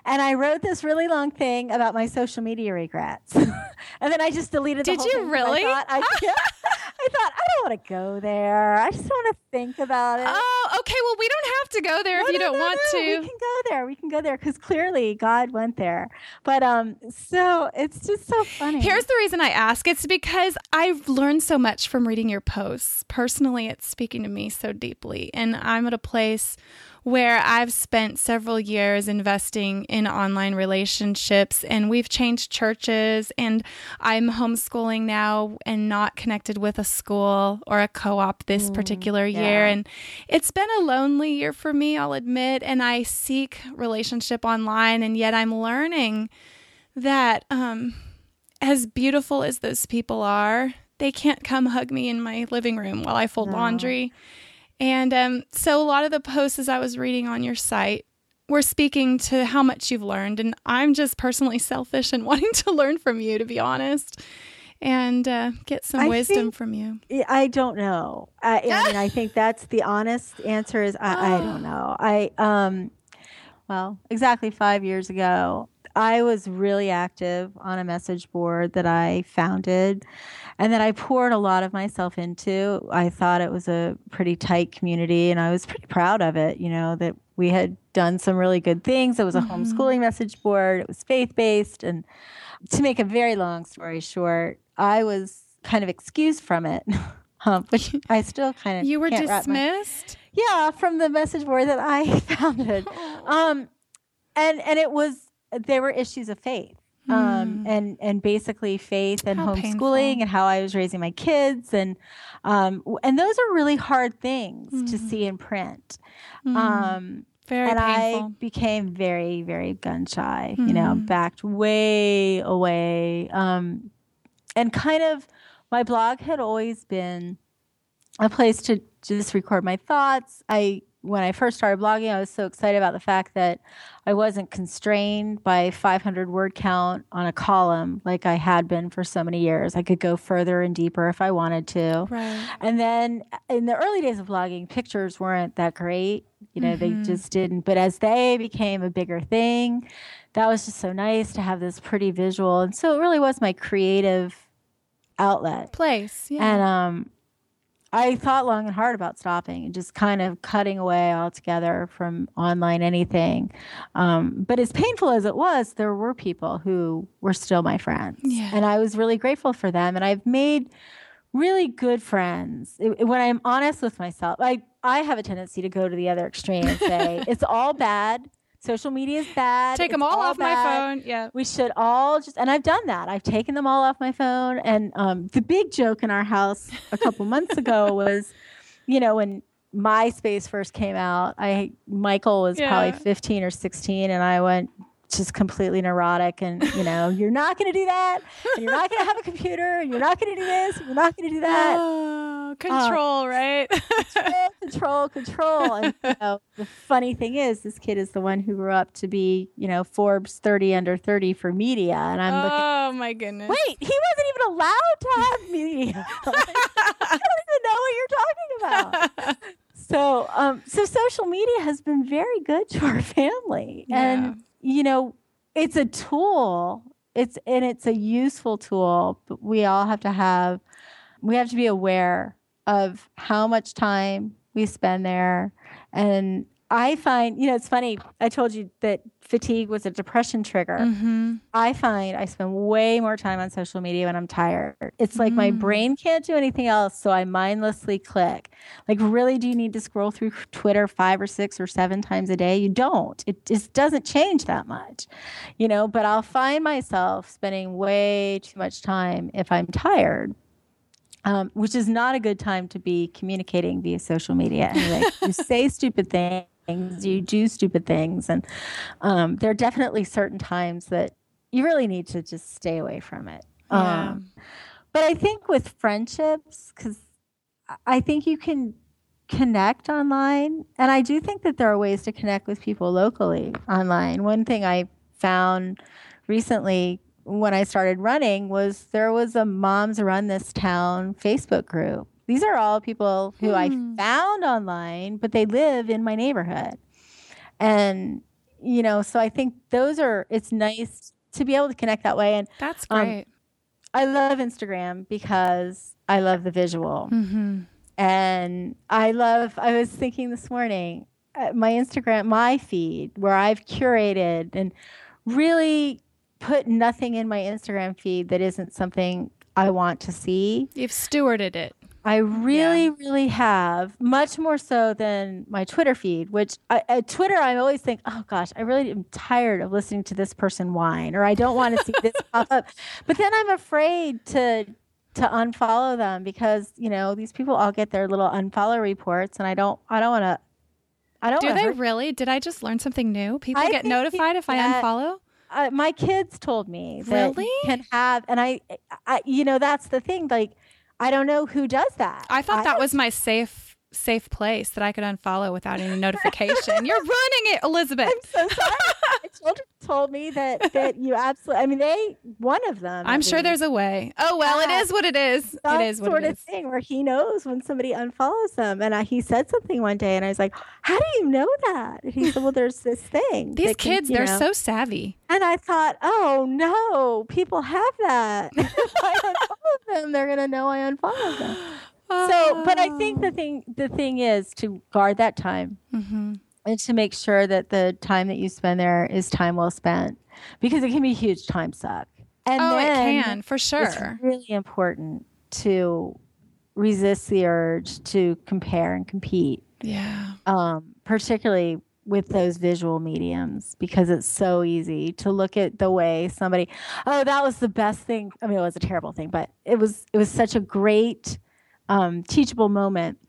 And I wrote this really long thing about my social media regrets, <laughs> and then I just deleted. Did whole you really? I thought I, <laughs> I thought I don't want to go there. I just want to think about it. Oh, okay. Well, we don't have to go there No, if you no, don't no, want to. We can go there. We can go there because clearly God went there. But um, so it's just so funny. Here's the reason I ask. It's because I've learned so much from reading your posts. Personally, it's speaking to me so deeply. And I'm at a place where I've spent several years investing in online relationships and we've changed churches and I'm homeschooling now and not connected with a school or a co-op this particular year yeah. and it's been a lonely year for me, I'll admit, and I seek relationship online and yet I'm learning that um as beautiful as those people are, they can't come hug me in my living room while I fold No. laundry. And um, so a lot of the posts as I was reading on your site were speaking to how much you've learned. And I'm just personally selfish and <laughs> wanting to learn from you, to be honest, and uh, get some I wisdom think- from you. I don't know. I, I mean, I think <laughs> that's the honest answer. Is I, I don't know. I um, well, exactly five years ago, I was really active on a message board that I founded, and that I poured a lot of myself into. I thought it was a pretty tight community, and I was pretty proud of it. You know that we had done some really good things. It was a homeschooling message board. It was faith based, and to make a very long story short, I was kind of excused from it, <laughs> um, which I still kind of You were wrap my- dismissed. yeah, from the message board that I <laughs> founded. Um, and and it was there were issues of faith. Um, and and basically faith and Hmm. How homeschooling painful. and how I was raising my kids and um, and those are really hard things to see in print. Um, Very and painful. I became very, very gun shy, you know, backed way away. Um, and kind of my blog had always been a place to just record my thoughts. I when I first started blogging, I was so excited about the fact that I wasn't constrained by 500 word count on a column like I had been for so many years. I could go further and deeper if I wanted to. right. And then in the early days of blogging, pictures weren't that great. You know, they just didn't. But as they became a bigger thing, that was just so nice to have this pretty visual. And so it really was my creative outlet. Place. Yeah. And um, I thought long and hard about stopping and just kind of cutting away altogether from online anything. Um, but as painful as it was, there were people who were still my friends. Yeah. And I was really grateful for them. And I've made really good friends. It- it- when I'm honest with myself, I, I have a tendency to go to the other extreme and say, <laughs> it's all bad. Social media is bad. Take It's them all, off my phone. Yeah. We should all just, and I've done that. I've taken them all off my phone. And um, the big joke in our house a couple months ago <laughs> was, you know, when MySpace first came out, I Michael was Yeah. probably 15 or 16, and I went just completely neurotic. And you know, <laughs> you're not going to do that, and you're not going to have a computer, and you're not going to do this, and you're not going to do <laughs> that Oh, control, right? <laughs> control, control. And you know, the funny thing is, this kid is the one who grew up to be, you know, Forbes 30 under 30 for media. And I'm looking, oh my goodness. wait, he wasn't even allowed to have media. I don't even know what you're talking about. So, um, so social media has been very good to our family, Yeah. and you know, it's a tool. It's and it's a useful tool, but we all have to have we have to be aware of how much time we spend there. And I find, you know, it's funny. I told you that fatigue was a depression trigger. Mm-hmm. I find I spend way more time on social media when I'm tired. It's like my brain can't do anything else, so I mindlessly click. Like, really, do you need to scroll through Twitter five or six or seven times a day? You don't. It just doesn't change that much, you know. But I'll find myself spending way too much time if I'm tired. Um, which is not a good time to be communicating via social media. Anyway, <laughs> you say stupid things, you do stupid things, and um, there are definitely certain times that you really need to just stay away from it. Yeah. Um, but I think with friendships, because I think you can connect online, and I do think that there are ways to connect with people locally online. One thing I found recently when I started running was there was a Moms Run This Town Facebook group. These are all people who I found online, but they live in my neighborhood. And, you know, so I think those are, it's nice to be able to connect that way. And That's Um, great. I love Instagram because I love the visual. mm-hmm. And I love, I was thinking this morning, uh, my Instagram, my feed, where I've curated and really put nothing in my Instagram feed that isn't something I want to see. You've stewarded it. I really, really have, much more so than my Twitter feed, which I, at Twitter, I always think, oh gosh, I really am tired of listening to this person whine, or I don't want to see this <laughs> pop up. But then I'm afraid to to unfollow them because you know these people all get their little unfollow reports, and I don't, I don't want to. I don't. Do they hurt- really? Did I just learn something new? People I get notified if I unfollow? uh, my kids told me that you Really? can have, and I, I, you know, that's the thing. Like, I don't know who does that. I thought that was my safe safe place that I could unfollow without any notification. <laughs> You're ruining it, Elizabeth. I'm so sorry. My <laughs> children told me that that you absolutely. I mean, they one of them. I'm sure least, there's a way. Oh well, it is what it is. It is what sort it of is. thing where he knows when somebody unfollows them. And I, he said something one day, and I was like, "How do you know that?" And he said, "Well, there's this thing." These that can, kids, they're know." so savvy. And I thought, "Oh no, people have that. I <laughs> them, they're gonna know I unfollowed them." <gasps> So, but I think the thing the thing is to guard that time hmm and to make sure that the time that you spend there is time well spent because it can be a huge time suck. And Oh, it can for sure. It's sure. really important to resist the urge to compare and compete, Yeah. um, particularly with those visual mediums, because it's so easy to look at the way somebody. Oh, that was the best thing. I mean, it was a terrible thing, but it was it was such a great um, teachable moment.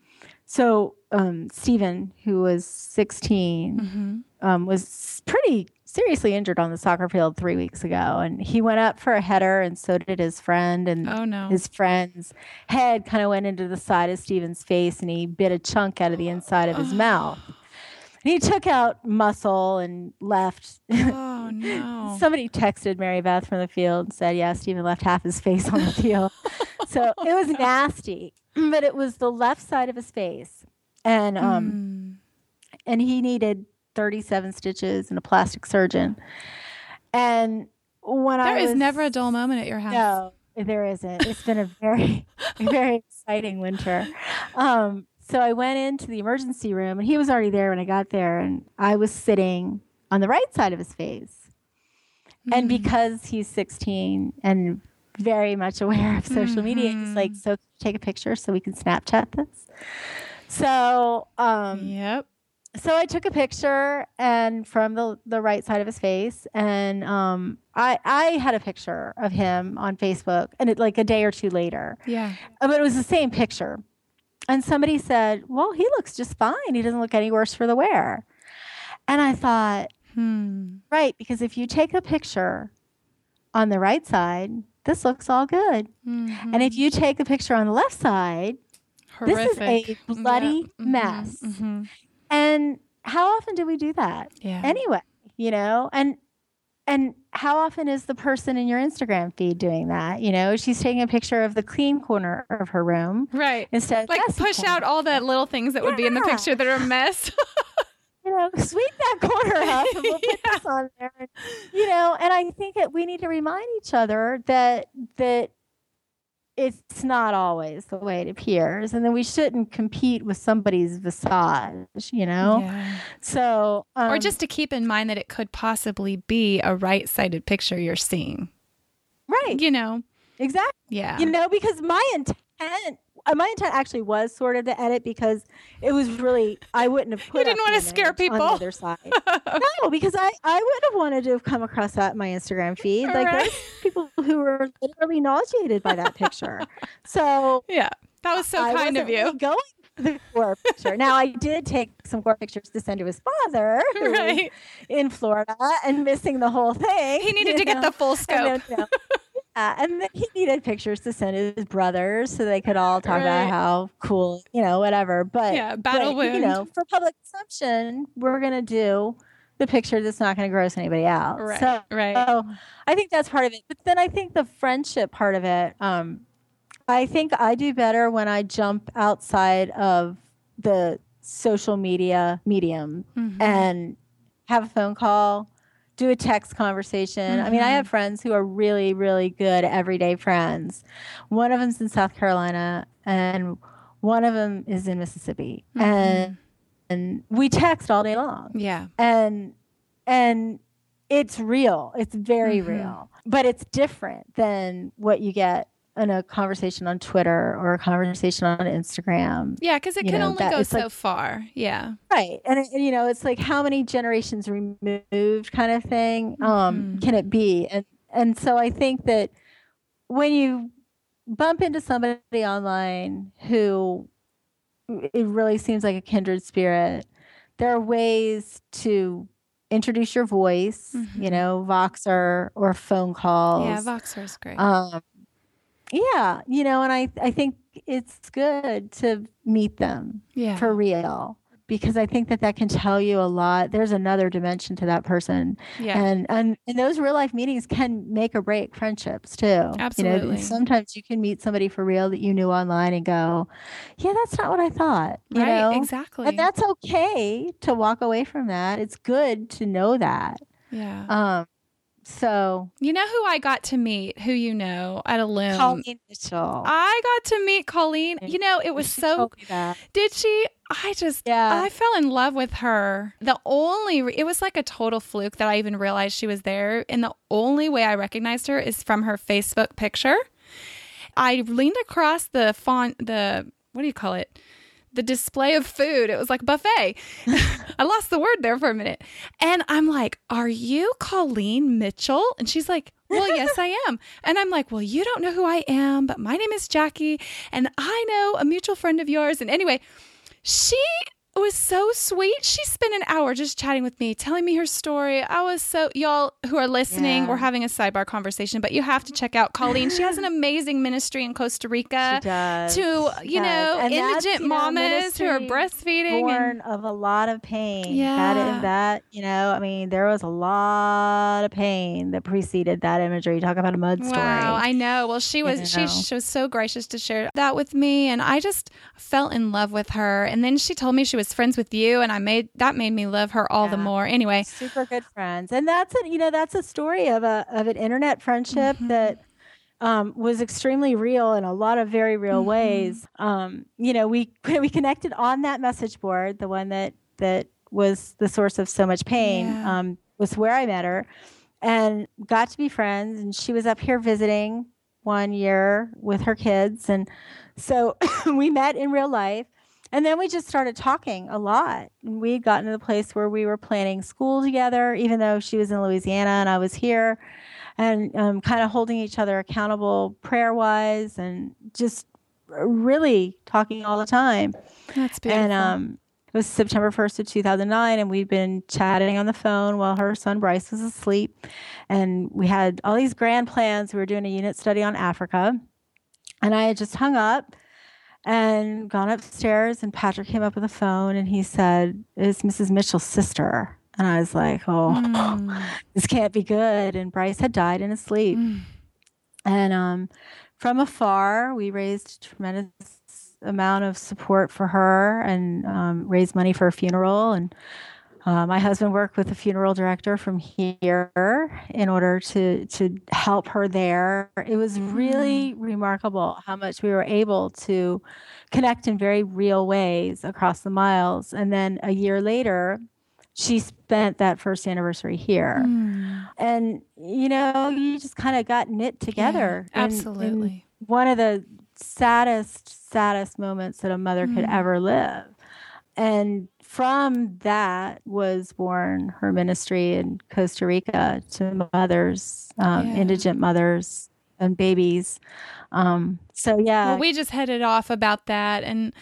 So um, Stephen, who was 16, hmm um, was pretty seriously injured on the soccer field three weeks ago, and he went up for a header, and so did his friend, and Oh no. his friend's head kind of went into the side of stephen's face, and he bit a chunk out of the inside of his <gasps> mouth. He took out muscle and left. oh <laughs> no. Somebody texted Mary Beth from the field and said, "Yeah, Stephen left half his face on the <laughs> field." so it was nasty, but it was the left side of his face, and um, Mm. and he needed 37 stitches and a plastic surgeon. And when I There is never a dull moment at your house. no, there isn't. It's been a very, <laughs> very exciting winter. Um, so I went into the emergency room, and he was already there when I got there, and I was sitting on the right side of his face. And Mm. because he's 16 and very much aware of social media, he's like, "So take a picture so we can Snapchat this." So, um, Yep. so I took a picture and from the the right side of his face, and um, I I had a picture of him on Facebook, and it like a day or two later, Yeah. Uh, but it was the same picture. And somebody said, "Well, he looks just fine. He doesn't look any worse for the wear." And I thought, Hmm. right, because if you take a picture on the right side, this looks all good, and if you take a picture on the left side, Horrific. this is a bloody Yep. Mhm. mess. Mhm. And how often do we do that? Yeah. anyway you know and and how often is the person in your instagram feed doing that you know she's taking a picture of the clean corner of her room right. instead Like push corner. out all the little things that would be in the picture that are a mess. <laughs> you know sweep that corner up and we'll put <laughs> this on there you know and i think that we need to remind each other that that it's not always the way it appears and then we shouldn't compete with somebody's visage you know Yeah. so um, or just to keep in mind that it could possibly be a right-sided picture you're seeing. right You know. exactly Yeah. you know because my intent my intent actually was sort of to edit because it was really I wouldn't have put didn't wanna scare image on people. the other side. <laughs> no, because I I wouldn't have wanted to have come across that in my Instagram feed. Like Right. there's people who were literally nauseated by that picture. <laughs> So yeah. That was so I kind of you. really going for the gore picture. Now I did take some gore pictures to send to his father, <laughs> Right. in Florida and missing the whole thing. He needed you to get the full scope. then, you know, yeah, and then he needed pictures to send his brothers so they could all talk Right. about how cool, you know, whatever. But Yeah, battle but, You know, for public consumption, we're gonna do the picture that's not gonna gross anybody out. Right. So, right. so I think that's part of it. But then I think the friendship part of it, um, I think I do better when I jump outside of the social media medium Mhm. and have a phone call, do a text conversation. I mean, I Mm-hmm. have friends who are really, really good everyday friends. One of them's in South Carolina, and one of them is in Mississippi, Mm-hmm. and and we text all day long Yeah. and and it's real it's very Mhm. real but it's different than what you get in a conversation on twitter or a conversation on instagram Yeah, because it can know, only that- go so like- far. Yeah. right and, it- you know it's like how many generations removed kind of thing um Mhm. can it be and and so i think that when you bump into somebody online who it really seems like a kindred spirit there are ways to introduce your voice Mhm. you know voxer or phone calls Yeah, Voxer is great. um yeah you know and i i think it's good to meet them yeah. for real because I think that that can tell you a lot. There's another dimension to that person, yeah. and and and those real life meetings can make or break friendships too. absolutely You know, sometimes you can meet somebody for real that you knew online and go, yeah, that's not what I thought. You right. know, Exactly. and that's okay to walk away from that. It's good to know that. yeah. Um, so you know who I got to meet? Who you know at a loom? Colleen Mitchell. I got to meet Colleen. You know, it was She so. told me that. Did she? I just. Yeah. I fell in love with her. The only. re- It was like a total fluke that I even realized she was there, and the only way I recognized her is from her Facebook picture. I leaned across the font. The what do you call it? The display of food. It was like buffet. <laughs> I lost the word there for a minute. And I'm like, Are you Colleen Mitchell? And she's like, Well, yes, I am. And I'm like, Well, you don't know who I am, but my name is Jackie, and I know a mutual friend of yours. And anyway, she was so sweet. She spent an hour just chatting with me, telling me her story. I was so, y'all who are listening, Yeah. we're having a sidebar conversation, but you have to check out Colleen. She has an <laughs> amazing ministry in Costa Rica She does. to, you know, And indigent you know, mamas who are breastfeeding. born And, of a lot of pain. That Yeah. and that, you know, I mean, there was a lot of pain that preceded that imagery. Talk about a mud story. wow, I know. Well, she was she, she was so gracious to share that with me, and I just fell in love with her. And then she told me she was friends with you, and I made that made me love her all the more. Anyway, Super good friends, and that's a you know that's a story of a of an internet friendship Mm-hmm. that um, was extremely real in a lot of very real Mm-hmm. ways. Um, you know, we <laughs> we connected on that message board, the one that that was the source of so much pain. Yeah. Um, was where I met her, and got to be friends. And she was up here visiting one year with her kids, and so <coughs> we met in real life. And then we just started talking a lot. And we had gotten to the place where we were planning school together, even though she was in Louisiana and I was here, and um, kind of holding each other accountable prayer wise and just really talking all the time. that's beautiful. And um, it was September 1st of 2009, and we'd been chatting on the phone while her son Bryce was asleep. And we had all these grand plans. We were doing a unit study on Africa. And I had just hung up and gone upstairs, and Patrick came up with a phone and he said, It's Mrs. Mitchell's sister. And I was like, Oh, Mm. <laughs> this can't be good. And Bryce had died in his sleep. Mm. And um, from afar, we raised a tremendous amount of support for her and um, raised money for a funeral. And uh, my husband worked with a funeral director from here in order to to help her there. It was really remarkable how much we were able to connect in very real ways across the miles. And then a year later, she spent that first anniversary here Mm. and you know you just kind of got knit together Yeah, in- in absolutely. one of the saddest saddest moments that a mother could Mm. ever live and from that was born her ministry in costa rica to mothers um, Yeah. indigent mothers and babies. Um, so yeah. Well, we just headed off about that, and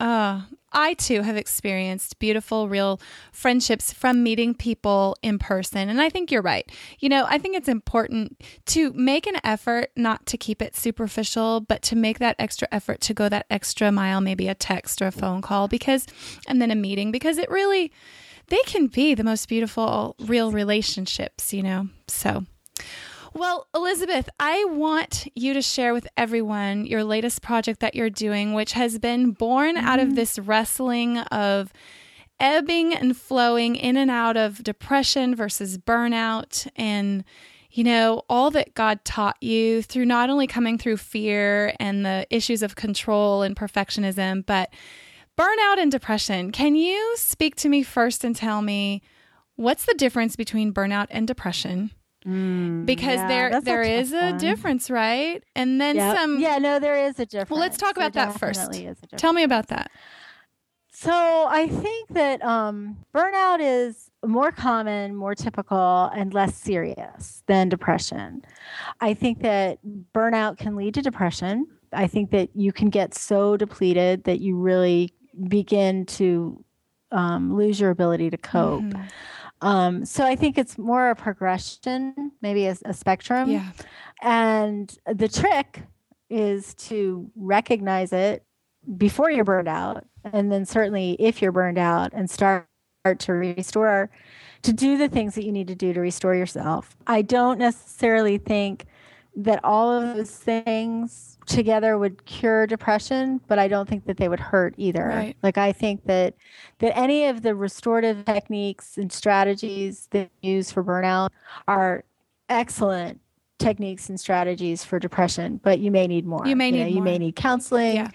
uh, I too have experienced beautiful, real friendships from meeting people in person. And I think you're right. You know, I think it's important to make an effort not to keep it superficial, but to make that extra effort to go that extra mile, maybe a text or a phone call, because, and then a meeting, because it really, they can be the most beautiful, real relationships, you know? So. Well, Elizabeth, I want you to share with everyone your latest project that you're doing, which has been born out of mm-hmm. this wrestling of ebbing and flowing in and out of depression versus burnout and you know, all that God taught you through not only coming through fear and the issues of control and perfectionism, but burnout and depression. Can you speak to me first and tell me what's the difference between burnout and depression? Because yeah, there there is a one. difference, right? And then Yep. some yeah, no, there is a difference. Well, let's talk There about that first. Tell me about that. So I think that um, burnout is more common, more typical, and less serious than depression. I think that burnout can lead to depression. I think that you can get so depleted that you really begin to um, lose your ability to cope. Mhm. Um, so I think it's more a progression, maybe a, a spectrum. Yeah. And the trick is to recognize it before you're burned out. And then, certainly, if you're burned out, and start to restore, to do the things that you need to do to restore yourself. I don't necessarily think that all of those things together would cure depression, but I don't think that they would hurt either. Right. Like I think that that any of the restorative techniques and strategies that you use for burnout are excellent techniques and strategies for depression, but you may need more. You may know, need you may need counseling. Yeah.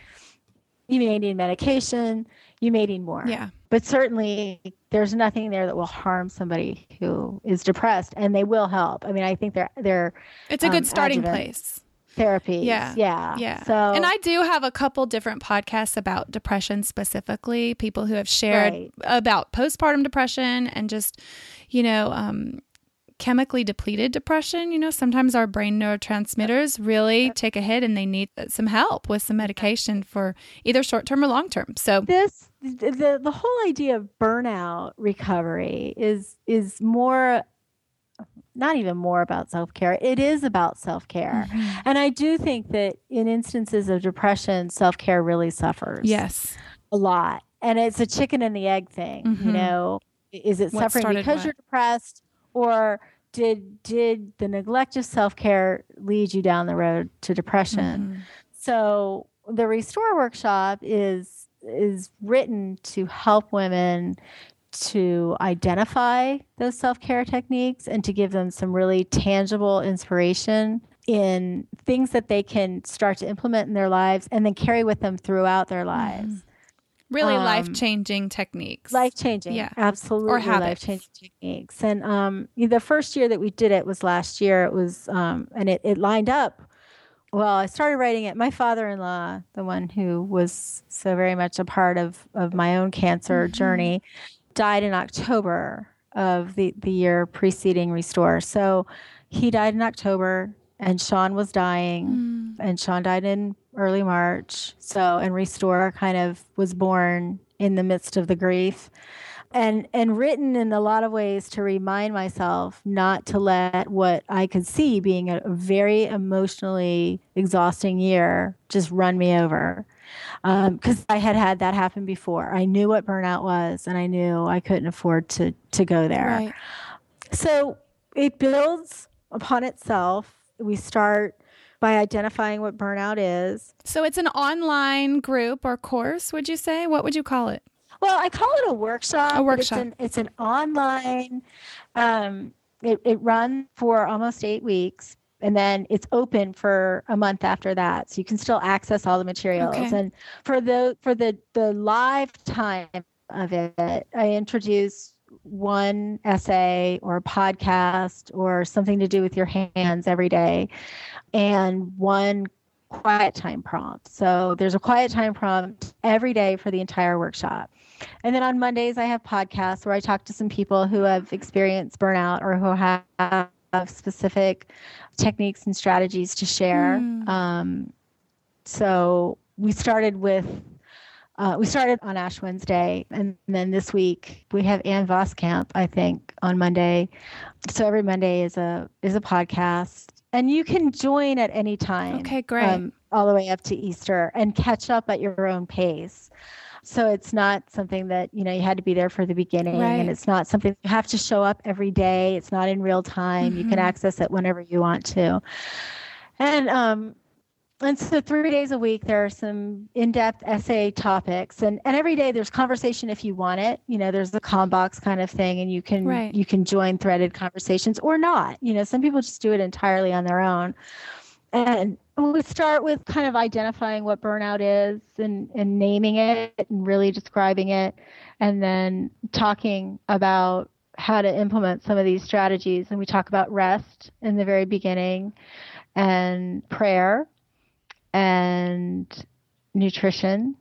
You may need medication. You may need more. Yeah. But certainly there's nothing there that will harm somebody who is depressed and they will help. I mean, I think they're they're It's a good Um, starting place. therapy Yeah. Yeah. Yeah. So and I do have a couple different podcasts about depression specifically, people who have shared Right. about postpartum depression and just, you know, um, chemically depleted depression. You know, sometimes our brain neurotransmitters really take a hit and they need some help with some medication for either short term or long term. So, this the the whole idea of burnout recovery is is more not even more about self-care it is about self-care Mm-hmm. and i do think that in instances of depression self-care really suffers yes. a lot and it's a chicken and the egg thing Mhm. you know is it What suffering because what? you're depressed or did did the neglect of self-care lead you down the road to depression Mhm. so the restore workshop is is written to help women to identify those self-care techniques and to give them some really tangible inspiration in things that they can start to implement in their lives and then carry with them throughout their lives. Really Um, life changing techniques. Life changing. Yeah. Absolutely habits. life changing techniques. And um, the first year that we did it was last year. It was, um, and it, it lined up. Well, I started writing it. My father in law, the one who was so very much a part of, of my own cancer Mm-hmm. journey, died in October of the, the year preceding Restore. So he died in October, and Sean was dying Mm. and Sean died in early March. So, and Restore kind of was born in the midst of the grief. And and written in a lot of ways to remind myself not to let what I could see being a very emotionally exhausting year just run me over. Um, because I had had that happen before. I knew what burnout was, and I knew I couldn't afford to to go there. Right. So it builds upon itself. We start by identifying what burnout is. So it's an online group or course, would you say? What would you call it? Well, I call it a workshop. A workshop. It's an, it's an online. Um, it, it runs for almost eight weeks, and then it's open for a month after that. So you can still access all the materials. Okay. And for the for the the live time of it, I introduce one essay or a podcast or something to do with your hands every day, and one quiet time prompt. So there's a quiet time prompt every day for the entire workshop. And then on Mondays, I have podcasts where I talk to some people who have experienced burnout or who have specific techniques and strategies to share. Mm. Um, so we started with. Uh, we started on Ash Wednesday, and then this week we have Ann Voskamp, I think, on Monday. So every Monday is a is a podcast, and you can join at any time. Okay, great. all the way up to Easter, and catch up at your own pace. So it's not something that you know you had to be there for the beginning, Right. and it's not something you have to show up every day. It's not in real time. You can Mhm. access it whenever you want to. And um, and so three days a week there are some in-depth essay topics. And, and every day there's conversation if you want it. You know there's the com box kind of thing and you can Right. you can join threaded conversations or not. You know some people just do it entirely on their own. And we start with kind of identifying what burnout is and, and naming it and really describing it and then talking about how to implement some of these strategies. And we talk about rest in the very beginning and prayer and nutrition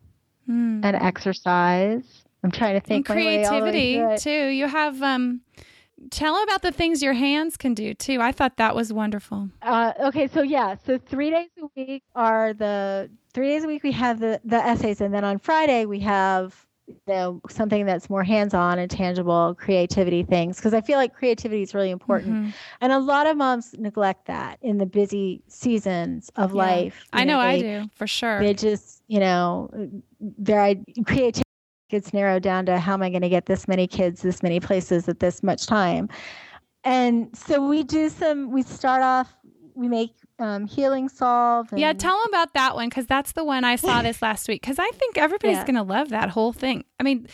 Mm. and exercise. I'm trying to think my way all the way creativity too. You have um tell about the things your hands can do too. I thought that was wonderful. Uh, okay, so yeah, so three days a week are the three days a week we have the the essays, and then on Friday we have you know something that's more hands-on and tangible creativity things because I feel like creativity is really important, Mhm. and a lot of moms neglect that in the busy seasons of Yeah. life. You I know I they- do for sure. They just you know their creativity gets narrowed down to how am I going to get this many kids, this many places at this much time. And so we do some, we start off, we make um, healing salve. And, yeah, tell them about that one because that's the one I saw <laughs> this last week. Because I think everybody's Yeah. going to love that whole thing. I mean,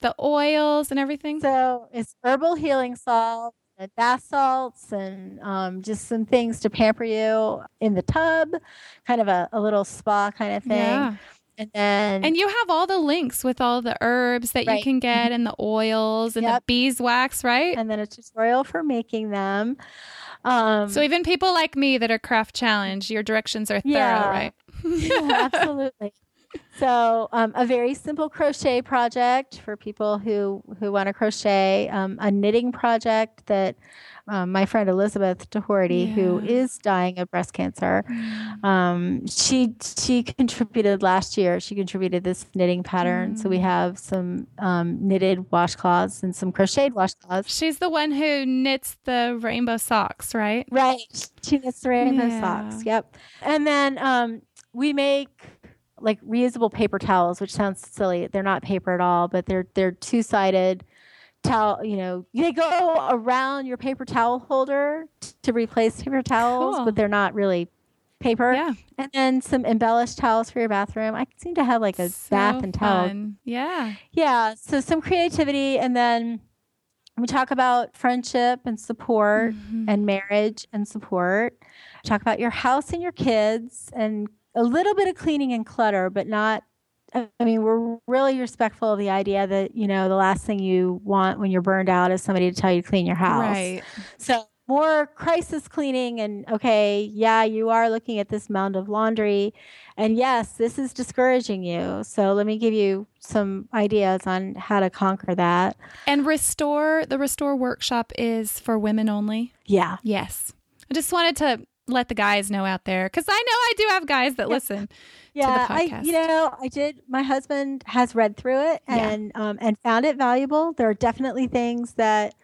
the oils and everything. So it's herbal healing salve, and bath salts, and um, just some things to pamper you in the tub, kind of a, a little spa kind of thing. Yeah. And then, And you have all the links with all the herbs that you can get and the oils and the beeswax, right? and then a tutorial for making them. Um, so even people like me that are craft challenged, your directions are thorough, Yeah. right? yeah, absolutely. So, um, a very simple crochet project for people who who want to crochet. Um, a knitting project that um, my friend Elizabeth Doherty, who Yeah. is dying of breast cancer, um, she she contributed last year. She contributed this knitting pattern. So we have some um, knitted washcloths and some crocheted washcloths. She's the one who knits the rainbow socks, right? Right. She knits the rainbow Yeah. socks. Yep. And then um, we make like reusable paper towels, which sounds silly. They're not paper at all, but they're they're two sided towel. You know, they go around your paper towel holder t- to replace paper towels, Cool. but they're not really paper. Yeah. And then some embellished towels for your bathroom. I seem to have like a So bath and towel fun. Yeah. yeah, so some creativity, and then we talk about friendship and support Mhm. and marriage and support. Talk about your house and your kids, and a little bit of cleaning and clutter, but not. I mean, we're really respectful of the idea that you know the last thing you want when you're burned out is somebody to tell you to clean your house. Right. So more crisis cleaning and okay, yeah, you are looking at this mound of laundry and yes, this is discouraging you. So let me give you some ideas on how to conquer that. And restore the restore workshop is for women only. Yeah. Yes. I just wanted to let the guys know out there because I know I do have guys that listen. Yeah, podcast. I you know, I did my husband has read through it Yeah. and um and found it valuable. There are definitely things that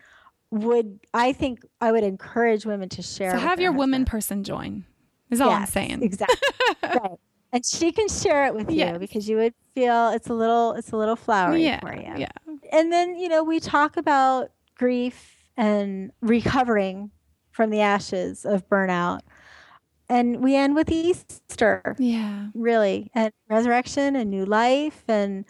would I think I would encourage women to share. So have your woman person join. Is all I'm saying. Exactly. <laughs> right. And she can share it with you Yes. because you would feel it's a little it's a little flowery Yeah. for you. Yeah. And then, you know, we talk about grief and recovering from the ashes of burnout. And we end with Easter, Yeah. really, and resurrection and new life. And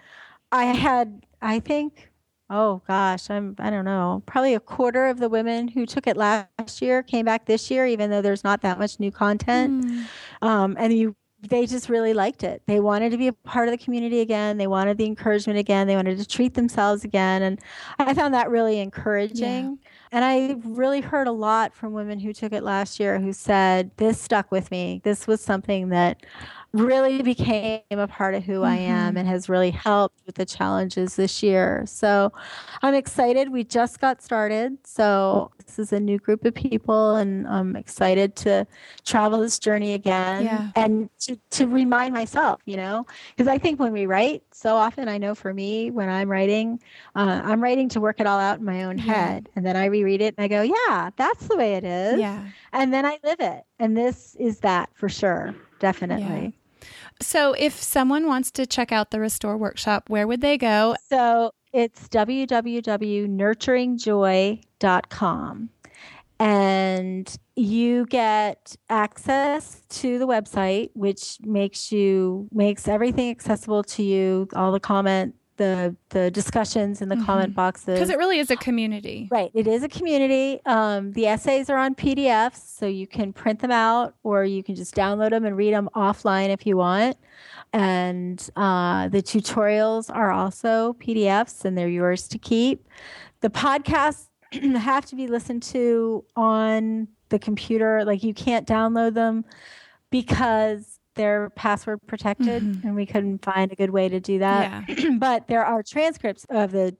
I had, I think, oh gosh, I'm, I don't know, probably a quarter of the women who took it last year came back this year, even though there's not that much new content. Mm. um, and you they just really liked it. They wanted to be a part of the community again. They wanted the encouragement again. They wanted to treat themselves again. And i found that really encouraging and i really heard a lot from women who took it last year who said this stuck with me. This was something that really became a part of who i am and has really helped with the challenges this year. So i'm excited. We just got started. So this is a new group of people and i'm excited to travel this journey again Yeah. and to, to remind myself you know? Because i think when we write so often i know for me when i'm writing uh, i'm writing to work it all out in my own Yeah. head and then i reread it and i go yeah that's the way it is. Yeah. and then i live it. And this is that for sure definitely So if someone wants to check out the restore workshop, where would they go? So it's www.nurturingjoy.com. and you get access to the website which makes you makes everything accessible to you all the comment the the discussions in the comment boxes Because it really is a community. Right. It is a community. Um, the essays are on PDFs, so you can print them out or you can just download them and read them offline if you want. And uh, the tutorials are also PDFs and they're yours to keep. The podcasts <clears throat> have to be listened to on the computer. Like you can't download them because they're password protected mm-hmm. and we couldn't find a good way to do that. <clears throat> but there are transcripts of the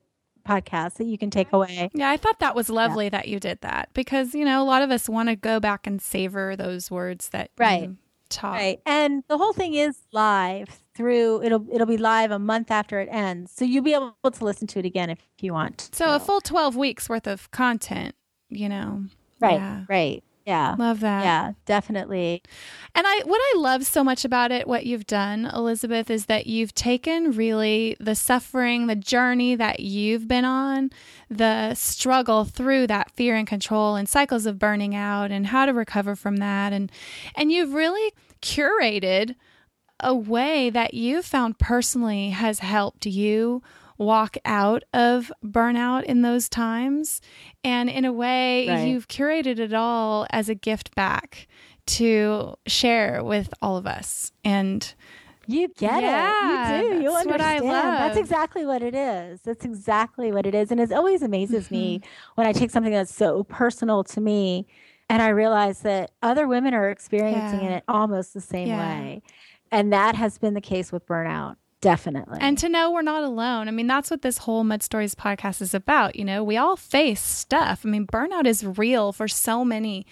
podcast that you can take away. Yeah, I thought that was lovely that you did that because, you know, a lot of us want to go back and savor those words that Right. taught. Right. And the whole thing is live through it'll it'll be live a month after it ends. So you'll be able to listen to it again if you want. So a full 12 weeks worth of content, you know. Right. Yeah. Right. Yeah. Love that. Yeah, definitely. And I what I love so much about it, what you've done, Elizabeth, is that you've taken really the suffering, the journey that you've been on, the struggle through that fear and control and cycles of burning out and how to recover from that and and you've really curated a way that you found personally has helped you walk out of burnout in those times. And in a way, Right. you've curated it all as a gift back to share with all of us. And You get Yeah, it. You do. You that's what I understand. That's exactly what it is. That's exactly what it is. And it always amazes me mm-hmm. when I take something that's so personal to me and I realize that other women are experiencing Yeah. it almost the same Yeah. way. And that has been the case with burnout. Definitely. and to know we're not alone. I mean, that's what this whole Mud Stories podcast is about. You know, we all face stuff. I mean, burnout is real for so many.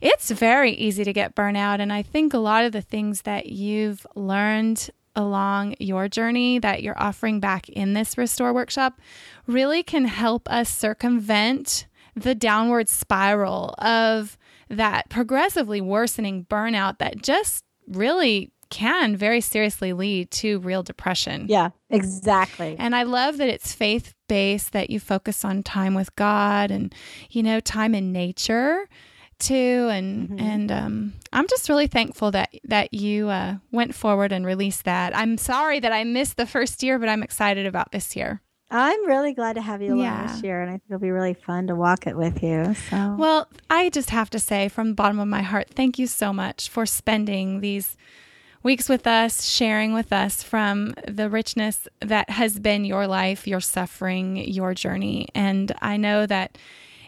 It's very easy to get burnout. And I think a lot of the things that you've learned along your journey that you're offering back in this Restore workshop really can help us circumvent the downward spiral of that progressively worsening burnout that just really can very seriously lead to real depression. yeah, exactly. And I love that it's faith based, that you focus on time with God and, you know, time in nature too. And, and, um, I'm just really thankful that, that you, uh, went forward and released that. I'm sorry that I missed the first year, but I'm excited about this year. I'm really glad to have you along Yeah. this year, and I think it'll be really fun to walk it with you. So, Well, I just have to say from the bottom of my heart, thank you so much for spending these weeks with us, sharing with us from the richness that has been your life, your suffering, your journey. And I know that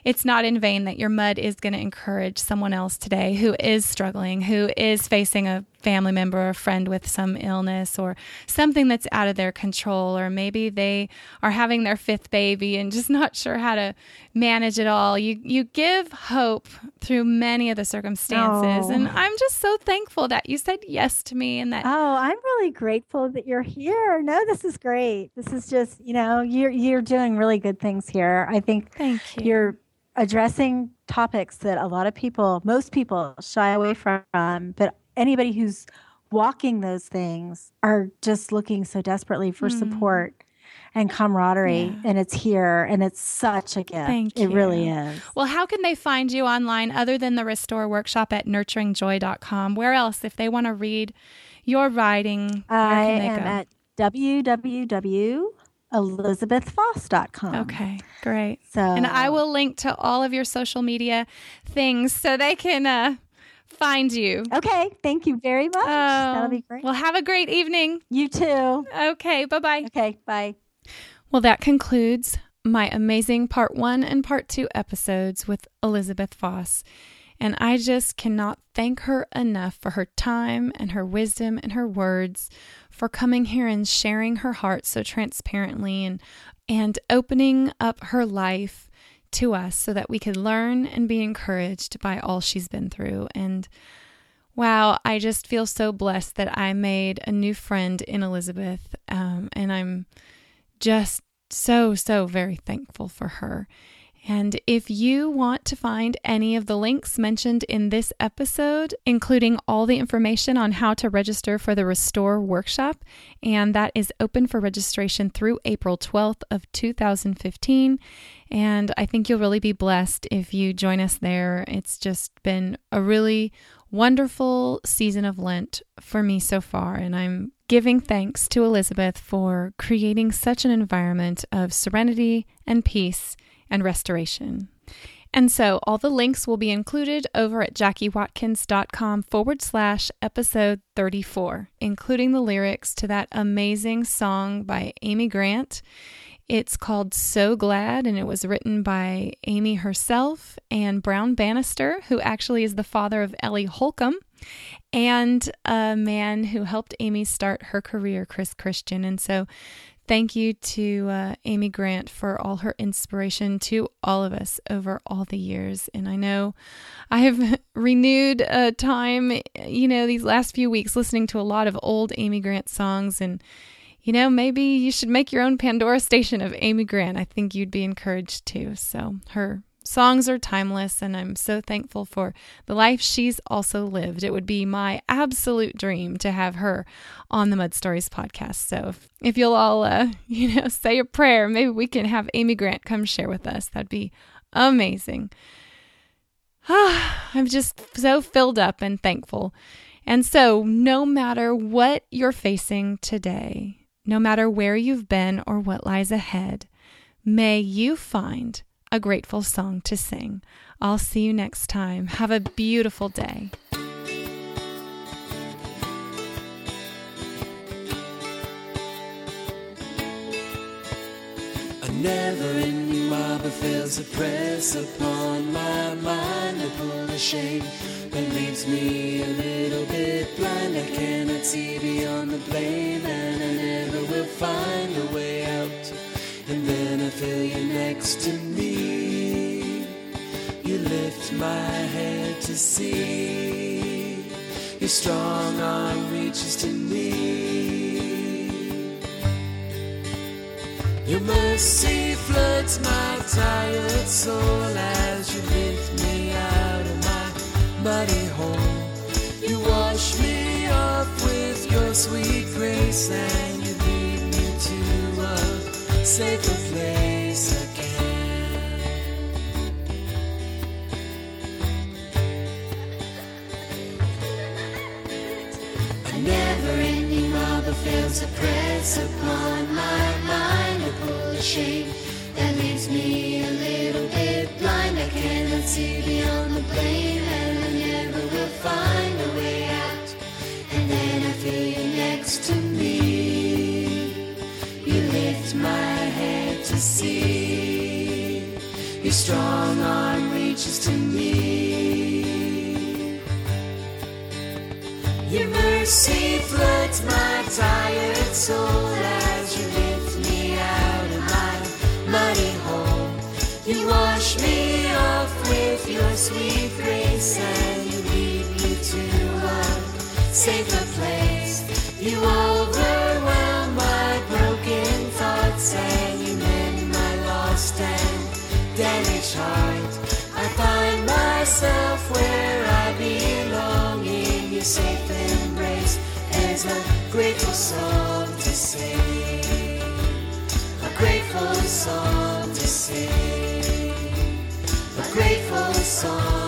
it's not in vain that your mud is going to encourage someone else today who is struggling, who is facing a family member or a friend with some illness or something that's out of their control, or maybe they are having their fifth baby and just <laughs> not sure how to manage it all. You you give hope through many of the circumstances, Oh. and I'm just so thankful that you said yes to me and that oh, I'm really grateful that you're here. No, this is great. This is just, you know, you're you're doing really good things here. I think thank you. you're addressing topics that a lot of people, most people, shy away from. But anybody who's walking those things are just looking so desperately for support and camaraderie. Yeah. and it's here, and it's such a gift. Thank you. It really is. Well, how can they find you online other than the Restore Workshop at nurturingjoy.com? Where else, if they want to read your writing, I am go? at www.elizabethfoss.com. okay, great. So And I will link to all of your social media things so they can uh, find you. Okay, thank you very much. That'll be um, great. Oh, Well, have a great evening. you too. Okay, bye bye. Okay, bye. Well, that concludes my amazing part one and part two episodes with Elizabeth Foss. And I just cannot thank her enough for her time and her wisdom and her words, for coming here and sharing her heart so transparently and, and opening up her life to us so that we could learn and be encouraged by all she's been through. And wow, I just feel so blessed that I made a new friend in Elizabeth. Um, and I'm just so, so very thankful for her. And if you want to find any of the links mentioned in this episode, including all the information on how to register for the Restore workshop, and that is open for registration through April 12th of 2015, and I think you'll really be blessed if you join us there. It's just been a really wonderful season of Lent for me so far, and I'm giving thanks to Elizabeth for creating such an environment of serenity and peace and restoration. And so all the links will be included over at jackiewatkins.com forward slash episode 34, including the lyrics to that amazing song by Amy Grant. It's called So Glad, and it was written by Amy herself and Brown Bannister, who actually is the father of Ellie Holcomb, and a man who helped Amy start her career, Chris Christian. And so Thank you to uh, Amy Grant for all her inspiration to all of us over all the years. And I know I have <laughs> renewed uh, time, you know, these last few weeks listening to a lot of old Amy Grant songs. And, you know, maybe you should make your own Pandora station of Amy Grant. I think you'd be encouraged to. So her songs are timeless, and I'm so thankful for the life she's also lived. It would be my absolute dream to have her on the Mud Stories podcast. So if, if you'll all, uh, <laughs> you know, say a prayer, maybe we can have Amy Grant come share with us. That'd be amazing. <sighs> I'm just so filled up and thankful. And so, no matter what you're facing today, no matter where you've been or what lies ahead, may you find a grateful song to sing. I'll see you next time. Have a beautiful day. A never-ending mob fails to press upon my mind. I pull the shame that leaves me a little bit blind. I cannot see beyond the blame, and I never will find a way out. And then I feel you next to me. My head to see. Your strong arm reaches to me. Your mercy floods my tired soul as you lift me out of my muddy hole. You wash me off with your sweet grace and you lead me to a safer place fails press upon my mind. I pull a shame that leaves me a little bit blind. I cannot see beyond the blame, and I never will find a way out. And then I feel you next to me. You lift my head to see. Your strong arm reaches to me. Your mercy floods my tired soul as you lift me out of my muddy hole. You wash me off with your sweet grace and you lead me to a safer place. You overwhelm my broken thoughts and you mend my lost and damaged heart. I find myself where A grateful song to sing, a grateful song to sing, a grateful song.